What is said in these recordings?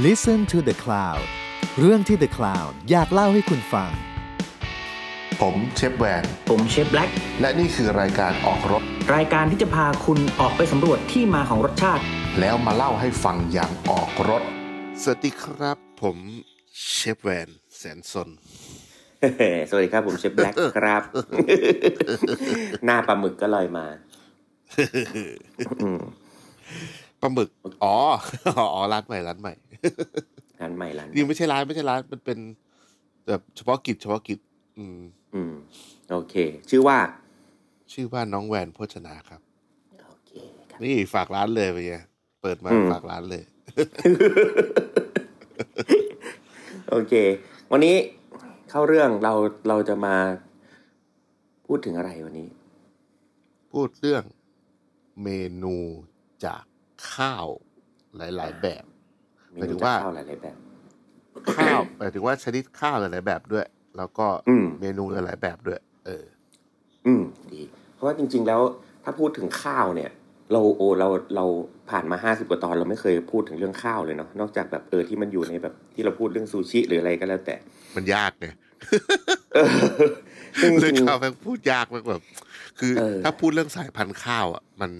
Listen to the Cloud เรื่องที่ The Cloud อยากเล่าให้คุณฟัง ผมเชฟแวน ผมเชฟแบล็กและนี่คือรายการออกรถ รายการที่จะพาคุณออกไปสำรวจที่มาของรสชาติ แล้วมาเล่าให้ฟังอย่างออกรถ สวัสดีครับ ผมเชฟแวนแสนสนสวัสดีครับผมเชฟแบล็กครับ หน้าปลาหมึกก็ลอยมาอืม ปลาหมึก อ๋อ อ๋อ ร้านใหม่ ร้านใหม่ ร้านใหม่ ร้านนี่ไม่ใช่ร้านไม่ใช่ร้าน มันเป็นแบบเฉพาะกิจเฉพาะกิจ อืม อืม โอเค ชื่อว่า ชื่อว่าน้องแวนโภชนาครับ โอเคครับ นี่ฝากร้านเลยไปไงเปิดมาอืมฝากร้านเลย โอเค วันนี้เข้าเรื่องเราเราจะมาพูดถึงอะไรวันนี้ พูดเรื่องเมนูจาก ข้าวหลาย ๆ แบบมีหมายถึนูงจะว่าเข้าหลายๆแบบข้าวหมายถึงว่าชนิดข้าวหลายๆแบบด้วย แล้วก็อืมเมนูหลายๆแบบด้วย เออ อืมดี เพราะว่าจริง ๆ แล้วถ้าพูดถึงข้าวเนี่ย เราโอเราเราผ่านมาห้าสิบกว่าตอนเราไม่เคยพูดถึงเรื่องข้าวเลยเนาะนอกจากแบบเออที่มันอยู่ในแบบที่เราพูดเรื่องซูชิ หรืออะไรก็แล้วแต่ มันยากไงเออซึ่งจเรื่องริงข้าวแม่งพูดยากมากแบบ คือเออถ้าพูดเรื่องสายพันธุ์ข้าวอะมัน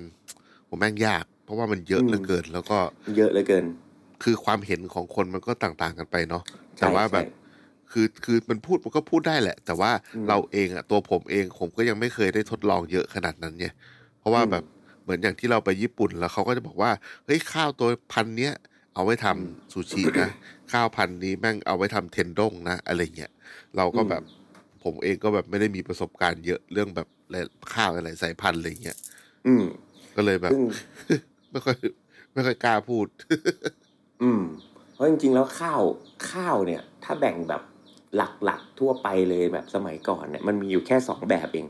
ผมแม่งยากเพ ราะว่ามันเยอะอืมเหลือเกิน แล้วก็ๆเยอะเหลือเกิน คือความเห็นของคนมันก็ต่างๆกันไปเนาะใช่แต่ว่าแบบใช่คือคือมันพูดมันก็พูดได้แหละ แต่ว่าอืมเราเองอะตัวผมเองผมก็ยังไม่เคยได้ทดลองเยอะขนาดนั้นไงเพราะว่าอืมแบบเหมือนอย่างที่เราไปญี่ปุ่นแล้วเขาก็จะบอกว่าเฮ้ยข้าวตัวพันธุ์เนี้ยเอาไว้ทำอืมซูชินะข้าวพันธุ์นี้แม่งเอาไว้ทำเทนด้งนะอะไรเงี้ยเราก็อืมแบบผมเองก็แบบไม่ได้มีประสบการณ์เยอะเรื่องแบบหลายข้าวหลายสายพันธุ์อะไรเงี้ยอืมก็เลยแบบซึ่ง ไม่ค่อยไม่ค่อยกล้าพูด อืม เพราะจริงๆแล้วข้าวข้าวเนี่ย ถ้าแบ่งแบบหลักๆทั่วไปเลยแบบสมัยก่อนเนี่ยมันมีอยู่แค่สองแบบเอง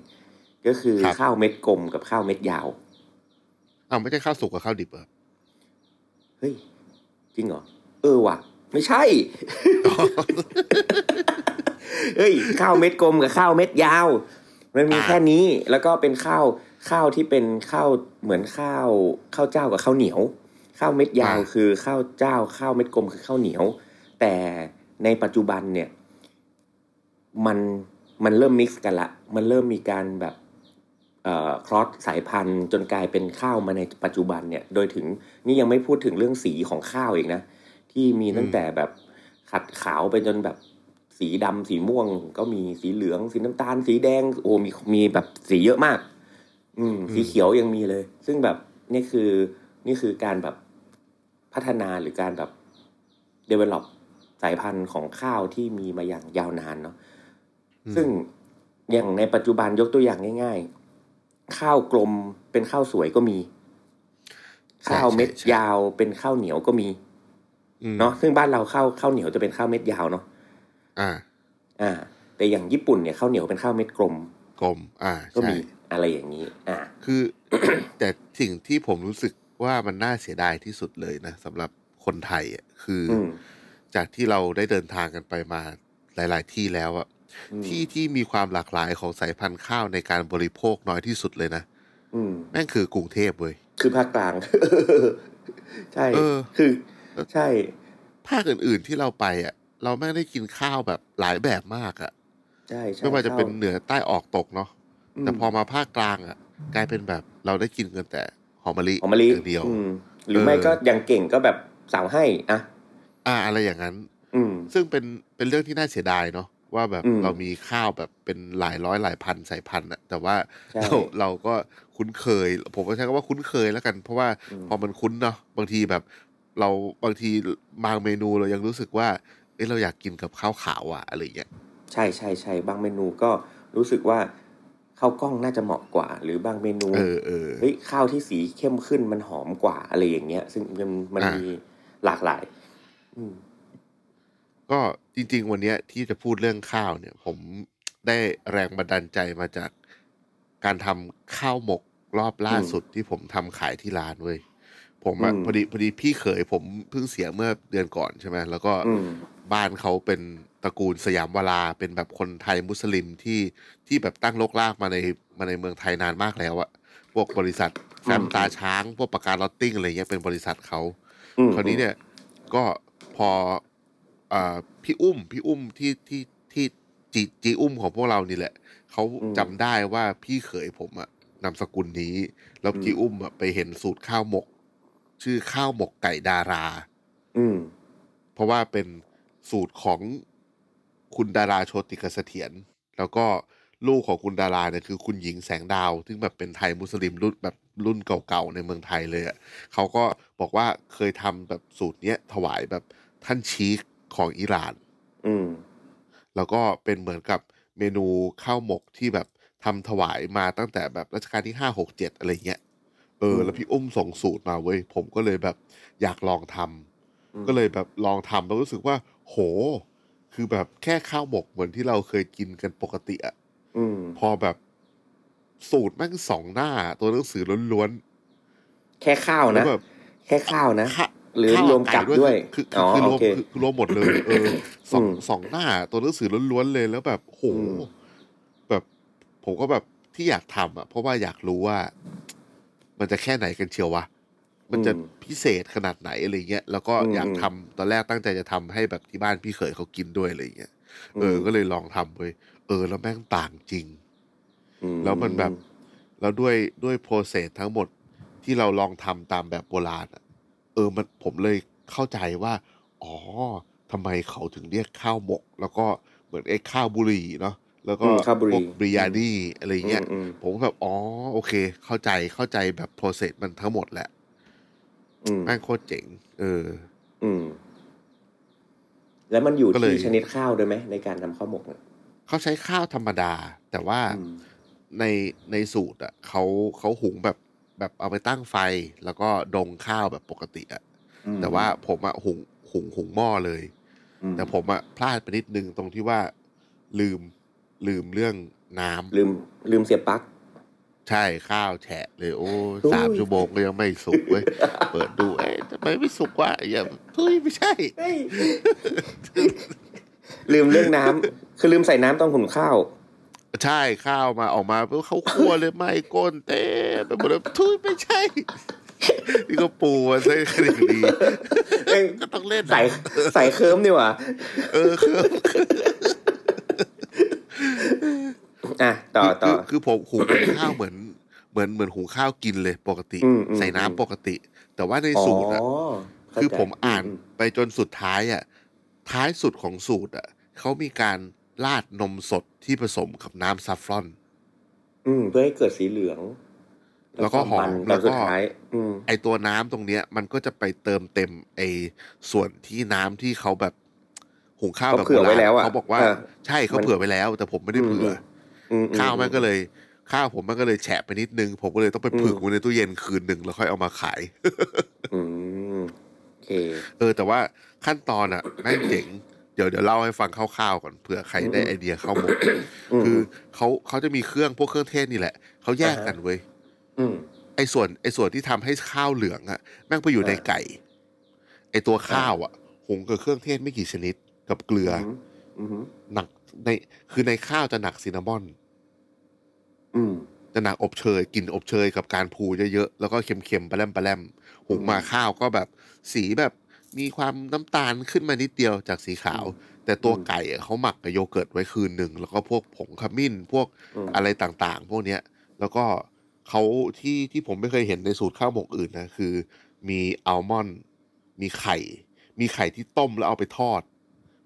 ก็คือครับ ข้าวเม็ดกลมกับข้าวเม็ดยาว อ้าวไม่ใช่ข้าวสุกกับข้าวดิบเหรอ เฮ้ย จริงเหรอ เออว่ะ ไม่ใช่ เฮ้ย ข้าวเม็ดกลมกับข้าวเม็ดยาว มันมีอ่าแค่นี้แล้วก็เป็นข้าว ข้าวที่เป็นข้าวเหมือนข้าวข้าวเจ้ากับข้าวเหนียว ข้าวเม็ดยาวคือข้าวเจ้า ข้าวเม็ดกลมคือข้าวเหนียว แต่ในปัจจุบันเนี่ย มันมันเริ่มมิกซ์กันละ มันเริ่มมีการแบบเอ่อครอสสายพันธุ์จนกลายเป็นข้าวมาในปัจจุบันเนี่ย โดยถึงนี่ยังไม่พูดถึงเรื่องสีของข้าวอีกนะ ที่มีตั้งแต่แบบขัดขาวไปจนแบบสีดำสีม่วง ก็มีสีเหลือง สีน้ำตาล สีแดงโอ้มีมีแบบสีเยอะมาก อืมสีเขียวยังมีเลย ซึ่งแบบนี่คือนี่คือการแบบพัฒนาหรือการแบบ develop สายพันธุ์ของข้าวที่มีมาอย่างยาวนานเนาะอืมซึ่งอย่างในปัจจุบันยกตัวอย่างง่าย ๆ ข้าวกลมเป็นข้าวสวยก็มีใช่ข้าวเม็ดใช่ใช่ยาวเป็นข้าวเหนียวก็มีอืมเนาะซึ่งบ้านเราข้าวข้าวเหนียวจะเป็นข้าวเม็ดยาวเนาะอ่า อ่า แต่อย่างญี่ปุ่นเนี่ยข้าวเหนียวเป็นข้าวเม็ดกลม กลม อ่าก็ใช่มี อะไรอย่างนี้ อ่าคือ แต่สิ่งที่ผมรู้สึกว่ามันน่าเสียดายที่สุดเลยนะสำหรับคนไทยอะคือออืมจากที่เราได้เดินทางกันไปมาหลาย ๆ ที่แล้วอะอืมที่ที่มีความหลากหลายของสายพันธุ์ข้าวในการบริโภคน้อยที่สุดเลยนะอืมแม่งคือกรุงเทพเว้ยคือภาคกลาง ใช่เออคือ ใช่ ภาคอื่น ๆที่เราไปอะ เราแม่งได้กินข้าวแบบหลายแบบมากอะ ใช่ใช่ไม่ว่าจะเป็นข้เหนือใต้ออกตกเนาะ แต่พอมาภาคกลางอะ กลายเป็นแบบเราได้กินกันแต่หอมมะลิหอมมะลิอย่างเดียวอืมหรือไม่เออก็อย่างเก่งก็แบบสั่งให้อะอ่าอะไรอย่างนั้น อืมซึ่งเป็นเป็นเรื่องที่น่าเสียดายเนาะว่าแบบอืมเรามีข้าวแบบเป็นหลายร้อยหลายพันสายพันธุ์อะแต่ว่าใช่เราเราก็คุ้นเคย ผมก็ใช้คำว่าคุ้นเคยแล้วกัน เพราะว่าอืมพอมันคุ้นเนาะบางทีแบบ เราบางทีบางเมนูเรายังรู้สึกว่าเอ้เราอยากกินกับข้าวขาวอะอะไรอย่างเงี้ยใช่ใช่ใช่บางเมนูก็รู้สึกว่า ข้าวกล้องน่าจะเหมาะกว่า หรือบางเมนูเออเออเฮ้ยข้าวที่สีเข้มขึ้นมันหอมกว่าอะไรอย่างเงี้ย ซึ่งมันมันอ่ามีมีหลากหลายอืมก็จริง ๆ วันเนี้ยที่จะพูดเรื่องข้าวเนี่ย ผมได้แรงบันดาลใจมาจากการทำข้าวหมกรอบล่าสุดที่ผมทำขายที่ร้านเว้ยผมอะอืมพอดีพอดีพี่เขยผมเพิ่งเสียเมื่อเดือนก่อนใช่ไหมแล้วก็อืมบ้านเขาเป็น ตระกูลสยามวราเป็นแบบคนไทยมุสลิมที่ที่แบบตั้งลกลากมาในมาในเมืองไทยนานมากแล้วอะพวกบริษัทแฟมอืมตาช้าง พวกประการลอตติ้งอะไรเงี้ยเป็นบริษัทเขาอืมคราวนี้เนี่ยก็พออ่าพี่อุ้ม พี่อุ้มที่ที่ที่จีจีอุ้มของพวกเรานี่แหละเขาอืมจำได้ว่าพี่เขยผมอะนามสกุลนี้ แล้วอืมจีอุ้มอะไปเห็นสูตรข้าวหมก ชื่อข้าวหมกไก่ดารา อืมเพราะว่าเป็นสูตรของ คุณดาราโชติกเสถียรแล้วก็ลูกของคุณดาราเนี่ยคือคุณหญิงแสงดาว ซึ่งแบบเป็นไทยมุสลิมรุ่นแบบรุ่นเก่าๆในเมืองไทยเลยอะ่ะเขาก็บอกว่าเคยทำแบบสูตรเนี้ยถวายแบบท่านชีคของอิหร่าน อืมแล้วก็เป็นเหมือนกับเมนูข้าวหมกที่แบบทำถวายมาตั้งแต่แบบรัชกาลที่ห้าหกเจ็ดอะไรเงี้ยเอออืมแล้วพี่อุ้มส่งสูตรมาเว้ยผมก็เลยแบบอยากลองทำอืมก็เลยแบบลองทำแล้วรู้สึกว่า โห คือแบบแค่ข้าวหมกเหมือนที่เราเคยกินกันปกติอะอืม พอแบบสูตรแม่งสองหน้า ตัวหนังสือล้วนแค่ข้าวๆแล้นะ วแบบแค่ข้าวนะ ข้าหรือข้าวรวมกับไก่ด้วยคือคืออ๋อคือรโอวมเคคือคือรวมหมดเลย เออสองอืมสองหน้า ตัวหนังสือล้วนๆเลยแล้วแบบโหอืม แบบ ผมก็แบบที่อยากทำอะ เพราะว่าอยากรู้ว่า มันจะแค่ไหนกันเชียววะ มันจะอืมพิเศษขนาดไหนอะไรเงี้ยแล้วก็อืมอยากอืมทำตอนแรกตั้งใจจะทำให้แบบที่บ้านพี่เขยเขากินด้วยอะไรเงี้ยเออมก็เลยลองทำเว้ยเออ แล้วแม่งต่างจริงอืแล้วมันแบบแล้วด้วยด้วยโปรเซสทั้งหมดที่เราลองทำตามแบบโบราณอะเออมันผมเลยเข้าใจว่า อ๋อทำไมเขาถึงเรียกข้าวหมก แล้วก็เหมือนไอ้ข้าวบุหรี่เนาะแล้วก็อืมข้าวบุหรี่พวกบริยานีอะไรเงี้ยอืมผมก็แบบอ๋อโอเค เข้าใจเข้าใจแบบโปรเซสมันทั้งหมดแหละอืม แม่งโคตรเจ๋ง เออ อืม แล้วมันอยู่ก็เลยที่ชนิดข้าวด้วยไหมในการทำข้าวหมกเนี่ยเขาใช้ข้าวธรรมดา แต่ว่าอืมในในสูตรอะเขาเขาหุงแบบแบบเอาไปตั้งไฟ แล้วก็ดงข้าวแบบปกติอะอืมแต่ว่าผมอะหุงหุงหุงหม้อเลยอืมแต่ผมอะพลาดไปนิดนึงตรงที่ว่าลืมลืมเรื่องน้ำลืม ลืมเสียบปลั๊ก ใช่ข้าวแฉะเลยโอ้อุ้ยสามชั่วโมงก็ยังไม่สุกเว้ยเปิดดูเอ๊ะทำไมไม่สุกวะอย่าเฮ้ยไม่ใช่เฮ้ยลืมเรื่องน้ำคือลืมใส่น้ำตอนหุงข้าว ใช่ข้าวมาออกมาเพื่อเขาคั่วเลยไหม่ก้นเต้ไปหมดเลยทุยไม่ใช่นี่ก็ปูมาซะขนาดดีเอ้ยก็ต้องเล่นใส่ใส่เคิร์มดีกว่าเออคืออะต่อต่อ คือคือผมหุงข้าวเหมือน เหมือนเหมือนหุงข้าวกินเลยปกติอืมอืมใส่น้ำอืมปกติ แต่ว่าในสูตรอะอ๋อเข้าคือใจผมอ่านมไปจนสุดท้ายอะท้ายสุดของสูตรอะเขามีการราดนมสดที่ผสมกับน้ำซัฟฟรอน อืม เพื่อให้เกิดสีเหลือง แล้วก็หอมนตแล้อนวก็สุดท้ายอืมไอตัวน้ำตรงเนี้ย มันก็จะไปเติมเต็มไอส่วนที่น้ำที่เขาแบบหุงข้าวเขาแบบเผื่อไว้แล้วอะเขาบอกว่าเออใช่เขามันเผื่อไว้แล้ว แต่ผมไม่ได้อืมเผื่อออืม ข้าวมันก็เลยข้าวผมมันก็เลยแฉะไปนิดนึง ผมก็เลยต้องไปอืมผึ่งไว้ในตู้เย็นคืนหนึ่งแล้วค่อยเอามาขายอืมโอเคเออ แต่ว่าขั้นตอนอะแม่งเจ๋งเดี๋ยวเดี๋ยวเล่าให้ฟังคร่าวๆก่อนเผื่อใครได้อืมไอเดียเข้าวหมกอืมคือเขาเขาจะมีเครื่องพวกเครื่องเทศนี่แหละเขาแยกกันเว้ยอืมไอส่วนไอส่วนที่ทำให้ข้าวเหลืองอะแม่งไปอยู่ในอ่าไก่ ไอตัวข้าวอะหุงกับเครื่องเทศไม่กี่ชนิดกับเกลือออืมอืมหนักในคือในข้าวจะหนักซินนามอน อืม จะหนักอบเชยกลิ่นอบเชยกับการพูเยอะๆแล้วก็เค็มๆปลาแรมปลาแรมหุงมาอืมข้าวก็แบบสีแบบมีความน้ำตาลขึ้นมานิดเดียวจากสีขาว แต่ตัวอืมไก่อะเขาหมักกับโยเกิร์ตไว้คืนหนึ่ง แล้วก็พวกผงขมิ้นพวกอืม อะไรต่างๆ พวกเนี้ย แล้วก็เขาที่ที่ผมไม่เคยเห็นในสูตรข้าวหมกอื่นนะ คือ มีอัลมอนด์มีไข่ มีไข่ที่ต้มแล้วเอาไปทอด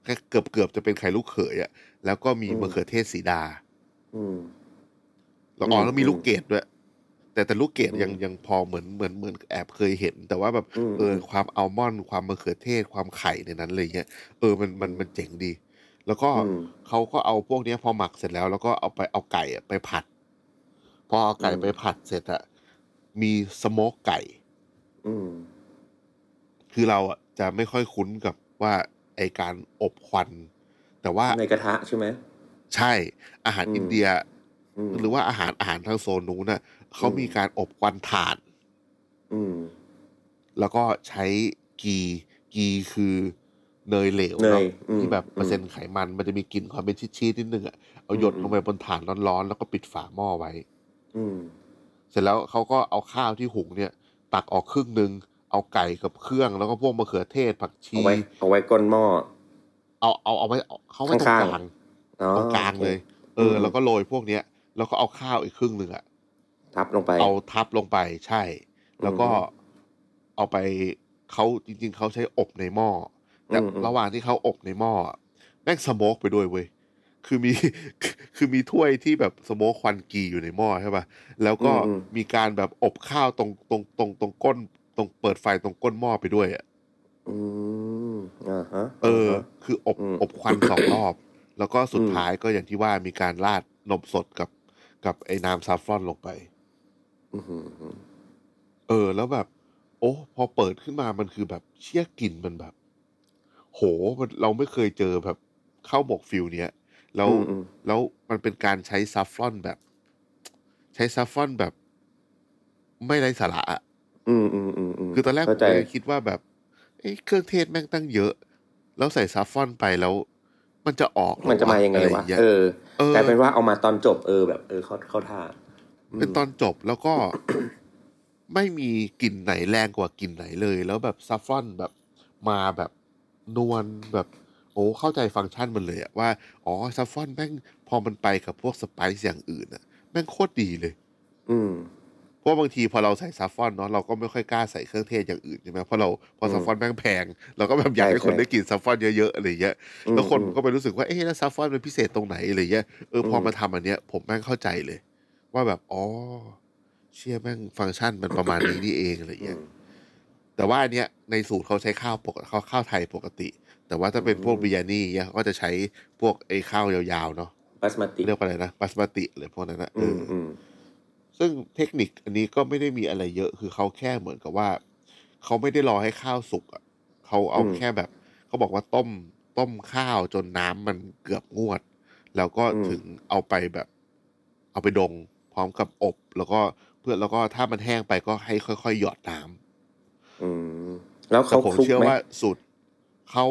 แค่เกือบเกือบจะเป็นไข่ลูกเขยอะแล้วก็มีอืมมะเขือเทศสีดา อืม แล้วอ๋ออืมแล้วมีลูกเกดด้วย แต่แต่ลูกเกดอืมยังยังพอเหมือนเหมือนเหมือนแอบเคยเห็น แต่ว่าแบบอืมเอออมความอัลมอนด์ความมะเขือเทศความไข่ในนั้นอะไรเงี้ยเออมันมันมันเจ๋งดี แล้วก็อืมเขาก็เอาพวกเนี้ยพอหมักเสร็จแล้ว แล้วก็เอาไปเอาไก่อะไปผัด พอเอาไก่อืมไปผัดเสร็จอะมีสโมกไก่อืมคือเราอะจะไม่ค่อยคุ้นกับว่าไอการอบควัน แต่ว่าในกระทะใช่ไหมใช่อาหารอืมอินเดียอืม หรือว่าอาหารอาหารทางโซนนู้นน่ะเขาอืมมีการอบควันถ่านอืมแล้วก็ใช้กีกีคือเนยเหลวเนยเนาะอืมที่แบบอืมเปอร์เซ็นต์ไขมันมันจะมีกลิ่นความเป็นชีสๆนิดนึงอะเอาหยดอืมลงไปบนถ่านร้อนๆ แล้วก็ปิดฝาหม้อไว้อืมเสร็จแล้วเขาก็เอาข้าวที่หุงเนี่ย ตักออกครึ่งหนึ่งเอาไก่กับเครื่องแล้วก็พวกมะเขือเทศผักชีเอาไว้เอาไว้ก้นหม้อเอาเอาเอาไว้เขาไว้ตรงข้างกๆลางอ๋อตรงกลางเลย เอออืมแล้วก็โรยพวกเนี้ย แล้วก็เอาข้าวอีกครึ่งหนึ่งอะทับลงไป เอาทับลงไปใช่ แล้วก็อืมเอาไปเขาจริง ๆเขาใช้อบในหม้อแต่อืมอืมระหว่างที่เขาอบในหม้ออะแม่งสโมกไปด้วยเว้ยคือมีคือมีถ้วยที่แบบสโมกควันกีอยู่ในหม้อใช่ป่ะแล้วก็อืมมีการแบบอบข้าวตรงตรงตรงตรงก้น ตรงเปิดไฟตรงก้นหม้อไปด้วยอะอืมอ่าฮะเออาฮะคืออบอืมอบควันสองรอบ แล้วก็สุดอืมท้ายก็อย่างที่ว่ามีการราดนมสดกับ กับไอ้น้ำ saffron ลงไปอื้อหือเออ แล้วแบบ โอ้พอเปิดขึ้นมามันคือแบบเชี่ยกลิ่นมันแบบ โหมันเราไม่เคยเจอแบบข้าวหมก feel เนี้ยแล้วอืมอืมแล้วมันเป็นการใช้ saffron แบบ ใช้ saffron แบบ ไม่ไร้สาระอะอืมอืมอืมอืมคือตอนแรกผมเข้าใจเลยคิดว่าแบบเอ้เครื่องเทศแม่งตั้งเยอะ แล้วใส่ saffron ไปแล้ว มันจะออกเหรอมันจะมายังไงอะไรวะเงี้ยเออเอกลายเป็นว่าเอามาตอนจบเออแบบ เออเขาเขาท่าเป็นตอนจบแล้วก็ไม่มีกลิ่นไหนแรงกว่ากลิ่นไหนเลย แล้วแบบ saffron แบบมาแบบนวลแบบโอ้เข้าใจฟังก์ชันมันเลยอะว่า อ๋อ saffron แม่งพอมันไปกับพวก spice อย่างอื่นอะแม่งโคตรดีเลย อืมเพ ราะบางทีพอเราใส่ saffron เนาะเราก็ไม่ค่อยกล้าใส่เครื่องเทศอย่างอื่นใช่ไหมเพราะเราพอ saffron แม่งแพงเราก็แบบอยากให้ใช่คนใช่ได้กิน saffron เยอะๆอะไรเงี้ยอืมแล้วคนอืมก็ไปรู้สึกว่าเอ๊ะแล้ว saffron เป็นพิเศษตรงไหนอะไรเงี้ยเออพออืมมาทำอันเนี้ยผมแม่งเข้าใจเลย ว่าแบบอ๋อเชี่ยแม่งฟังก์ชันมันประมาณนี้นี่เองอะไรเงี้ยอืมแต่ว่าอันเนี้ยในสูตรเขาใช้ข้าวปกเขาข้าวไทยปกติ แต่ว่าถ้าเป็นพวกอืมบิยานี่เนี่ยเขาก็จะใช้พวกไอ้ข้าวยาวๆเนาะบาสมาติเรียกว่าอะไรนะบาสมาติหรือพวกนั้นนะเออืมอออืม ซึ่งเทคนิคอันนี้ก็ไม่ได้มีอะไรเยอะ คือเขาแค่เหมือนกับว่า เขาไม่ได้รอให้ข้าวสุกอะเขาเอาอืมแค่แบบเขาบอกว่าต้มต้มข้าวจนน้ำมันเกือบงวด แล้วก็อืม ถึงเอาไปแบบ เอาไปดงพร้อมกับอบ แล้วก็เพื่อแล้วก็ถ้ามันแห้งไปก็ให้ค่อยๆหยอดน้ำ อืม แล้วแต่เขาผมคลุกเชื่อไหม ว่าสูตรเขา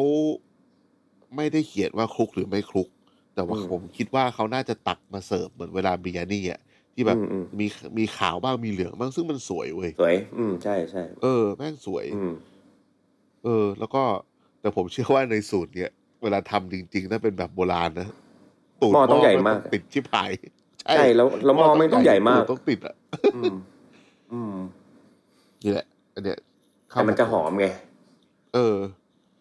ไม่ได้เขียนว่าคลุกหรือไม่คลุก แต่ว่าอืม ผมคิดว่าเขาน่าจะตักมาเสิร์ฟเหมือนเวลาบิยานี่อะ ที่แบบอืมอืมมีมีขาวบ้างมีเหลืองบ้างซึ่งมันสวยเว้ยสวย อืมใช่ใช่เออแม่งสวยอืมเออ แล้วก็แต่ผมเชื่อว่าในสูตรเนี้ยเวลาทำจริงๆถ้าเป็นแบบโบราณนะตูดหม้อต้องใหญ่มากนติดชิบหายใช่แล้วแล้วหม้อไม่ต้องใหญ่มากตูดต้องติดอะอืมอืมนี่แหละอันเนี้ยข้าแต่วมันจะหอมไงเออ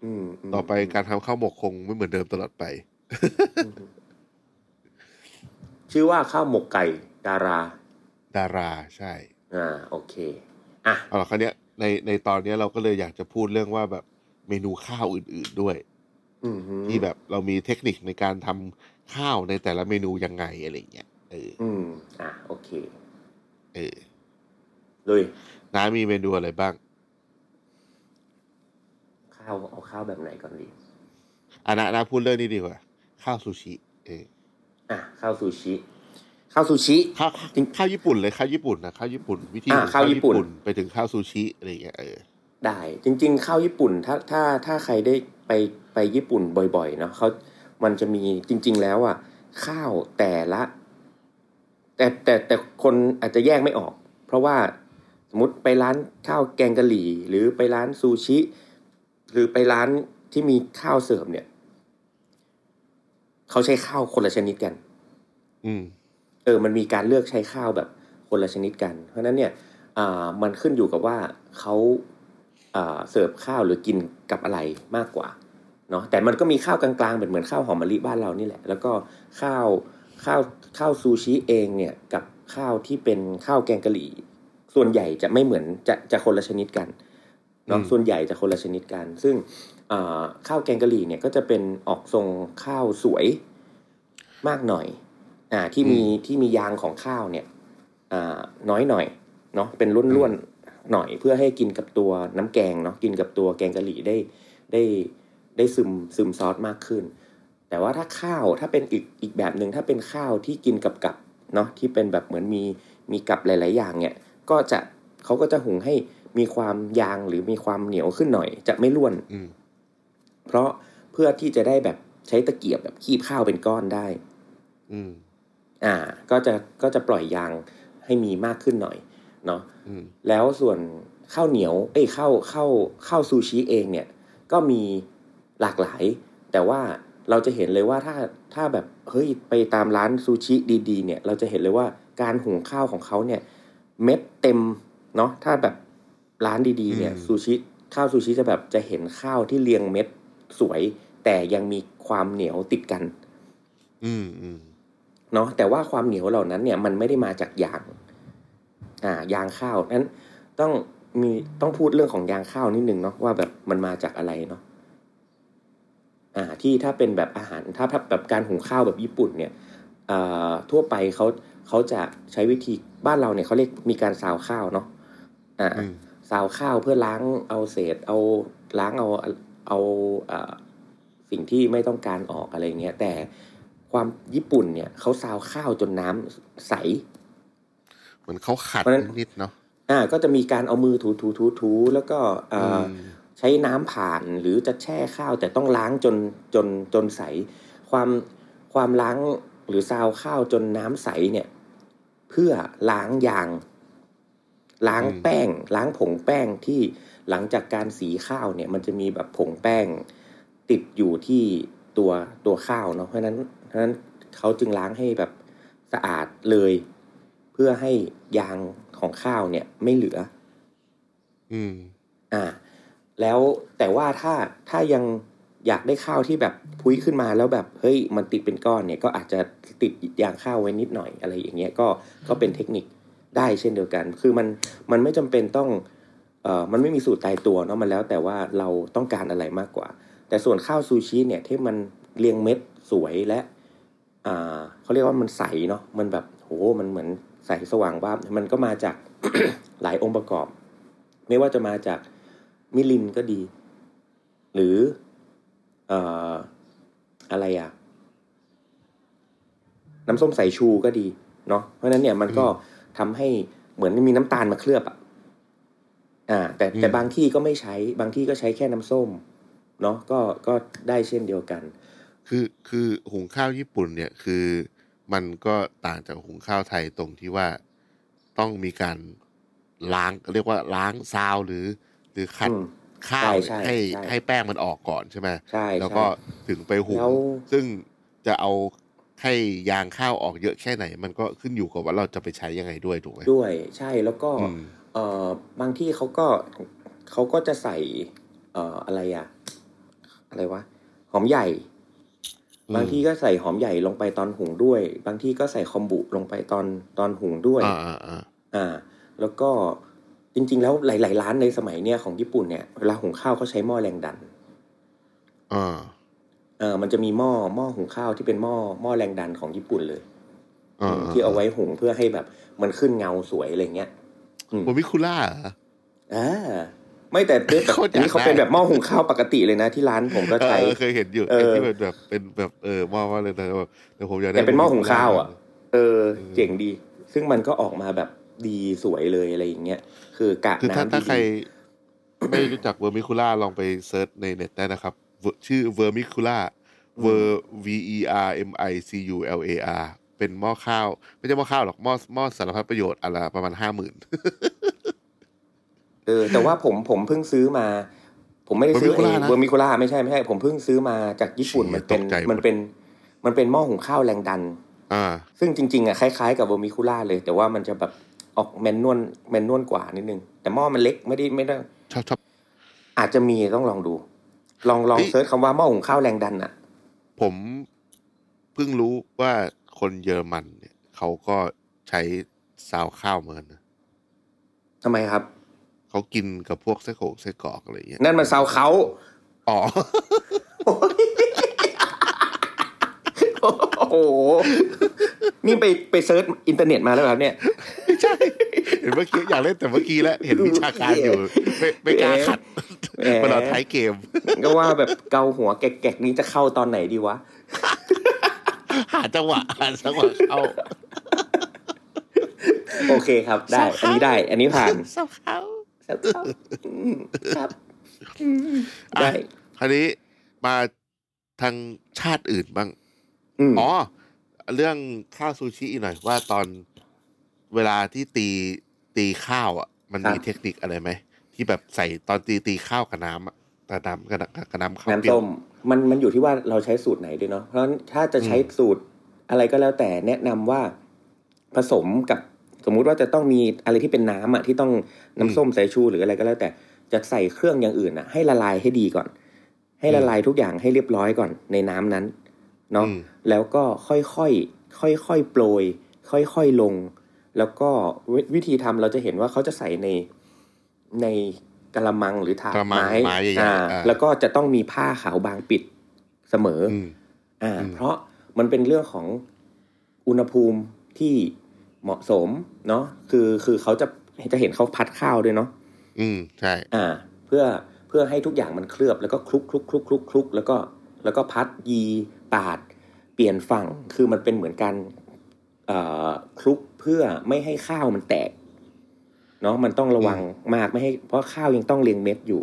อืมมต่อไปการทำข้าวหมกคงไม่เหมือนเดิมตลอดไปอืมชื่อว่าข้าวหมกไก่ ดารา ดาราใช่ อ่า โอเค อะเอาละคราวเนี้ยในในตอนเนี้ยเราก็เลยอยากจะพูดเรื่องว่าแบบเมนูข้าวอื่นๆด้วย อืมฮึที่แบบเรามีเทคนิคในการทำข้าวในแต่ละเมนูยังไงอะไรเงี้ยเอออืม อะ โอเคเออลุยน้ามีเมนูอะไรบ้างข้าวเอาข้าวแบบไหนก่อนดี อะนะนะพูดเรื่องนี้ดีกว่า ข้าวซูชิ เออ อะข้าวซูชิ ข้าวซูชิข้าวข้าวญี่ปุ่นเลยข้าวญี่ปุ่นนะข้าวญี่ปุ่น วิธีอะของข้าวญี่ปุ่น ไปถึงข้าวซูชิอะไรเงี้ยเออได้จริง ๆ ข้าวญี่ปุ่นถ้าถ้าถ้าใครได้ไปไปญี่ปุ่นบ่อยๆเนาะเขามันจะมีจริง ๆ แล้วอะข้าวแต่ละ แต่แต่แต่คนอาจจะแยกไม่ออก เพราะว่าสมมติไปร้านข้าวแกงกะหรี่ หรือไปร้านซูชิ หรือไปร้านที่มีข้าวเสิร์ฟเนี่ยเขาใช้ข้าวคนละชนิดกัน อืม เออมันมีการเลือกใช้ข้าวแบบคนละชนิดกัน เพราะฉะนั้นเนี่ยอ่ามันขึ้นอยู่กับว่าเขาอ่าเสิร์ฟข้าวหรือกินกับอะไรมากกว่าเนาะแต่มันก็มีข้าวกลางๆเหมือนเหมือนข้าวหอมมะลิบ้านเรานี่แหละ แล้วก็ข้าวข้าวข้าวซูชิเองเนี่ยกับข้าวที่เป็นข้าวแกงกะหรี่ ส่วนใหญ่จะไม่เหมือนจะจะคนละชนิดกันเนาะอืมส่วนใหญ่จะคนละชนิดกัน ซึ่งอ่าข้าวแกงกะหรี่เนี่ยก็จะเป็นออกทรงข้าวสวยมากหน่อย อ่าที่มีที่มียางของข้าวเนี่ยอ่าน้อยหน่อยเนาะเป็นร่วนๆหน่อยเพื่อให้กินกับตัวน้ำแกงเนาะกินกับตัวแกงกะหรี่ได้ได้ได้ซึมซึมซอสมากขึ้น แต่ว่าถ้าข้าวถ้าเป็นอีกอีกแบบหนึ่งถ้าเป็นข้าวที่กินกับกับเนาะที่เป็นแบบเหมือนมีมีกับหลาย ๆ อย่างเนี่ยก็จะเขาก็จะหุงให้มีความยางหรือมีความเหนียวขึ้นหน่อย จะไม่ร่วนอืมเพราะเพื่อที่จะได้แบบใช้ตะเกียบแบบคีบข้าวเป็นก้อนได้ อืม อ่าก็จะก็จะปล่อยยางให้มีมากขึ้นหน่อยเนาะอืมแล้วส่วนข้าวเหนียว เอ้ยข้าวข้าวข้าวซูชิเองเนี่ย ก็มีหลากหลาย แต่ว่าเราจะเห็นเลยว่าถ้าถ้าแบบเฮ้ยไปตามร้านซูชิดีๆ เนี่ย เราจะเห็นเลยว่าการหุงข้าวของเขาเนี่ย เม็ดเต็มเนาะถ้าแบบร้านดีๆ เนี่ยอืมซูชิข้าวซูชิจะแบบจะเห็นข้าวที่เรียงเม็ดสวย แต่ยังมีความเหนียวติดกัน อืมอืม เนาะแต่ว่าความเหนียวเหล่านั้นเนี่ยมันไม่ได้มาจากยางอ่ายางข้าวนั้นต้องมีต้องพูดเรื่องของยางข้าวนิดนึงเนาะว่าแบบมันมาจากอะไรเนาะอ่าที่ถ้าเป็นแบบอาหารถ้าถ้าแบบการหุงข้าวแบบญี่ปุ่นเนี่ยอ่าทั่วไปเขาเขาจะใช้วิธีบ้านเราเนี่ยเขาเรียกมีการซาวข้าวเนาะอ่าอืมซาวข้าวเพื่อล้างเอาเศษ เอาล้างเอาเอาเอ่อสิ่งที่ไม่ต้องการออกอะไรเงี้ยแต่ ความญี่ปุ่นเนี่ยเขาซาวข้าวจนน้ำใส เหมือนเขาขัดเพราะฉะนั้นนิดๆเนาะอ่า ก็จะมีการเอามือถูถูถูถูแล้วก็เอ่ออมใช้น้ำผ่านหรือจะแช่ข้าวแต่ต้องล้างจนจนจนใส ความความล้างหรือซาวข้าวจนน้ำใสเนี่ย เพื่อล้างยาง ล้างอืมแป้ง ล้างผงแป้งที่หลังจากการสีข้าวเนี่ย มันจะมีแบบผงแป้งติดอยู่ที่ตัวตัวข้าวเนาะเพราะฉะนั้นเพราะฉะนั้นเขาจึงล้างให้แบบสะอาดเลย เพื่อให้ยางของข้าวเนี่ยไม่เหลือ อืม อ่า แล้วแต่ว่าถ้าถ้ายังอยากได้ข้าวที่แบบพุ้ยขึ้นมาแล้วแบบเฮ้ยมันติดเป็นก้อนเนี่ย ก็อาจจะติดยางข้าวไว้นิดหน่อยอะไรอย่างเงี้ยก็ก็เป็นเทคนิคได้เช่นเดียวกัน คือมันมันไม่จำเป็นต้องเอ่อมันไม่มีสูตรตายตัวเนาะมันแล้วแต่ว่าเราต้องการอะไรมากกว่า แต่ส่วนข้าวซูชิเนี่ยที่มันเรียงเม็ดสวยและอ่า เขาเรียกว่ามันใสเนาะมันแบบโหมันเหมือนใสสว่างว่าบมันก็มาจากหลายองค์ประกอบ ไม่ว่าจะมาจากมิลินก็ดี หรือเอ่ออะไรอะน้ำส้มสายชูก็ดีเนาะเพราะฉะนั้นเนี่ยมันก็ทำให้เหมือนมีน้ำตาลมาเคลือบอะอ่า แต่แต่อืมบางที่ก็ไม่ใช้บางที่ก็ใช้แค่น้ำส้มเนาะก็ก็ได้เช่นเดียวกัน คือคือหุงข้าวญี่ปุ่นเนี่ยคือมันก็ต่างจากหุงข้าวไทยตรงที่ว่าต้องมีการล้างเรียกว่าล้างซาวหรือ หรือขัดอืมข้าวใช่ให้ใช่ให้แป้งมันออกก่อนใช่ไหมใช่แล้วใช่ก็ถึงไปหุงแล้วซึ่งจะเอาให้ยางข้าวออกเยอะแค่ไหน มันก็ขึ้นอยู่กับว่าเราจะไปใช้ยังไงด้วยถูกไหมด้วย ใช่แล้วก็อืมเอ่อบางที่เขาก็เขาก็จะใส่เอ่ออะไรอะอะไรวะหอมใหญ่อืม บางที่ก็ใส่หอมใหญ่ลงไปตอนหุงด้วย บางที่ก็ใส่คอมบุลงไปตอนตอนหุงด้วยอ่าอ่าอ่าอ่า แล้วก็จริง ๆ แล้วหลาย ๆ ร้านในสมัยเนี้ยของญี่ปุ่นเนี่ยเวลาหุงข้าวเขาใช้หม้อแรงดัน อ่าเออมันจะมีหม้อหม้อหุงข้าวที่เป็นหม้อหม้อแรงดันของญี่ปุ่นเลยอ่าที่เอาไว้หุงเพื่อให้แบบ มันขึ้นเงาสวยอะไรเงี้ยอืมโอมิคุล่าเหรออ่า ไม่แต่เด็แบบโคตรอยากนี่เขาเป็นได้แบบหม้อหุงข้าวปกติเลยนะที่ร้านผมก็เอใช้อเคยเห็นอยู่เออไอ้ที่เป็นแบบเป็นแบบเออหม้อว่าเลยนะแบบเดี๋ยวผมอยากได้แต่เป็นหม้อหุงข้าวอะเออเออเจ๋งดี ซึ่งมันก็ออกมาแบบดีสวยเลยอะไรอย่างเงี้ยคือกากคือถ้าน้ำถ้าดีใครไม่รู้จักเวอร์มิคูล่าลองไปเซิร์ชในเน็ตได้นะครับ ชื่อเวอร์มิคูล่าเวอร์ V E R M I C U L A R เป็นหม้อข้าว ไม่ใช่หม้อข้าวหรอกหม้อหม้อสารพัดประโยชน์อนละไรประมาณห้าหมื่น เออแต่ว่าผมผมเพิ่งซื้อมา ผมไม่ได้ซื้อเอง Vermicullah นะเวอร์มิคูล่าไม่ใช่ไม่ใช่ ผมเพิ่งซื้อมาจากญี่ปุ่นเชี่ยมันเป็นตกใจหมดมันเป็นมันเป็นหม้อหุงข้าวแรงดัน อ่า ซึ่งจริงๆอะคล้ายๆกับ Vermicular เลย แต่ว่ามันจะแบบออก manual manual กว่านิดนึง แต่หม้อมันเล็กไม่ได้ไม่ได้ชอบชอบอาจจะมีต้องลองดู ลองลองเฮ้ย search คำว่าหม้อหุงข้าวแรงดันอะ ผมเพิ่งรู้ว่าคนเยอรมันเนี่ยเขาก็ใช้ซาวข้าวเหมือนกันนะทำไมครับ เขากินกับพวกไส้กรอกไส้กรอกอะไรอย่างเงี้ยนั่นมัน sauerkraut อ๋อโอ้โห นี่ไปไปเซิร์ชอินเทอร์เน็ตมาแล้วครับเนี่ยไม่ใช่ เห็นเมื่อกี้อยากเล่นแต่เมื่อกี้แล้ว เห็นวิชาการอยู่ ไม่ไม่กล้าขัดแหมเวลาท้ายเกม ก็ว่าแบบเกาหัวแกกๆนี้จะเข้าตอนไหนดีวะ หาจังหวะหาจังหวะเข้า โอเคครับ ได้ อันนี้ได้ อันนี้ผ่านสับเขา อืมครับอืมได้คราวนี้มาทางชาติอื่นบ้างอืมอ๋อ เรื่องข้าวซูชิอีกหน่อยว่าตอนเวลาที่ตีตีข้าวอะ มันมีเทคนิคอะไรไหม ที่แบบใส่ตอนตีตีข้าวกับน้ำอะแต่น้ำกับกับน้ำข้าวน้ำเปรี้ยวส้มมันมันอยู่ที่ว่าเราใช้สูตรไหนด้วยเนาะเพราะฉะนั้นถ้าจะใช้สูตรอะไรก็แล้วแต่แนะนำว่าผสมกับ สมมุติว่าจะต้องมีอะไรที่เป็นน้ำอะที่ต้องน้ำส้มสายชูหรืออะไรก็แล้วแต่จะใส่เครื่องอย่างอื่นอะ ให้ละลายให้ดีก่อน ให้ละลายทุกอย่างให้เรียบร้อยก่อนในน้ำนั้นเนาะอืมแล้วก็ค่อยๆค่อยๆโปรย ค่อยๆลง แล้วก็วิวิธีทำเราจะเห็นว่าเขาจะใส่ในในกระมังหรือถาดกระมังไม้ไม้ใหญ่ๆอ่าอ่าแล้วก็จะต้องมีผ้าขาวบางปิดเสมอออืมอ่าอืมเพราะมันเป็นเรื่องของอุณหภูมิที่ เหมาะสมเนาะคือคือเขาจะจะเห็นเขาพัดข้าวด้วยเนาะอืมใช่อ่า เพื่อเพื่อให้ทุกอย่างมันเคลือบแล้วก็คลุกคลุกคลุกคลุกคลุกแล้วก็แล้วก็พัดยีปาด เปลี่ยนฝั่งคือมันเป็นเหมือนการเอ่อคลุกเพื่อไม่ให้ข้าวมันแตกเนาะมันต้องระวังมากไม่ให้เพราะข้าวยังต้องเรียงเม็ดอยู่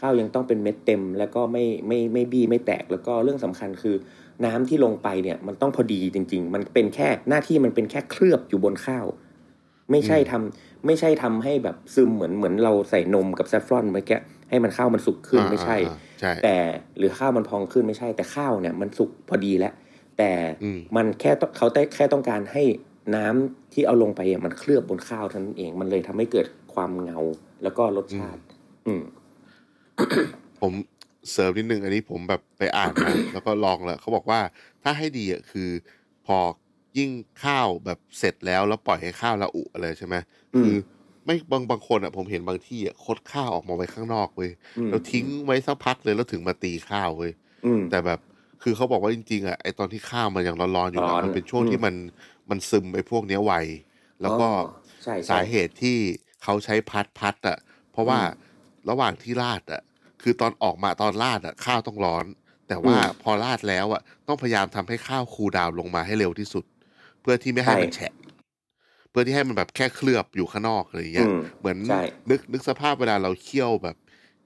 ข้าวยังต้องเป็นเม็ดเต็ม แล้วก็ไม่ไม่ไม่บี้ไม่แตกแล้วก็เรื่องสำคัญคือ น้ำที่ลงไปเนี่ยมันต้องพอดีจริง ๆ มันเป็นแค่หน้าที่มันเป็นแค่เคลือบอยู่บนข้าว ไม่ใช่ทำไม่ใช่ทำให้แบบซึมเหมือนเหมือนเราใส่นมกับแซฟฟรอนไปแกะให้มันข้าวมันสุกขึ้นอ่าไม่ใช่อ่าใช่ แต่หรือข้าวมันพองขึ้นไม่ใช่ แต่ข้าวเนี่ยมันสุกพอดีแล้ว แต่อืมมันแค่ต้องเขาแต่แค่ต้องการให้น้ำที่เอาลงไปอะมันเคลือบบนข้าวเท่านั้นเอง มันเลยทำให้เกิดความเงาแล้วก็รสชาติ อืม ผมเสริมนิดนึงอันนี้ผมแบบไปอ่านมาแล้วก็ลองแล้วเขาบอกว่าถ้าให้ดีอะคือ พอยิ่งข้าวแบบเสร็จแล้วแล้วปล่อยให้ข้าวละอุอะไรใช่ไหมอืมคือไม่บางบางคนอะผมเห็นบางที่อะคดข้าวออกมาไว้ข้างนอกเว้ยอืมแล้วทิ้งไว้สักพักเลยแล้วถึงมาตีข้าวเว้ยอืมแต่แบบคือเขาบอกว่าจริงๆอะไอตอนที่ข้าวมันยังร้อนๆอยู่ร้อะอนมันเป็นช่วงอืมที่มันมันซึมไปพวกเนี้ยไวแล้วก็อ๋อใช่ใช่สาเหตุที่เขาใช้พัดพัดอะเพราะว่าอืมระหว่างที่ราดอะ คือตอนออกมาตอนราดอะข้าวต้องร้อน แต่ว่าอืมพอราดแล้วอะต้องพยายามทำให้ข้าวคูลดาวน์ลงมาให้เร็วที่สุด เพื่อที่ไม่ให้ใช่มันแฉะ เพื่อที่ให้มันแบบแค่เคลือบอยู่ข้างนอกอะไรอย่างเงี้ยอืมเหมือนใช่นึกนึกสภาพเวลาเราเคี่ยวแบบ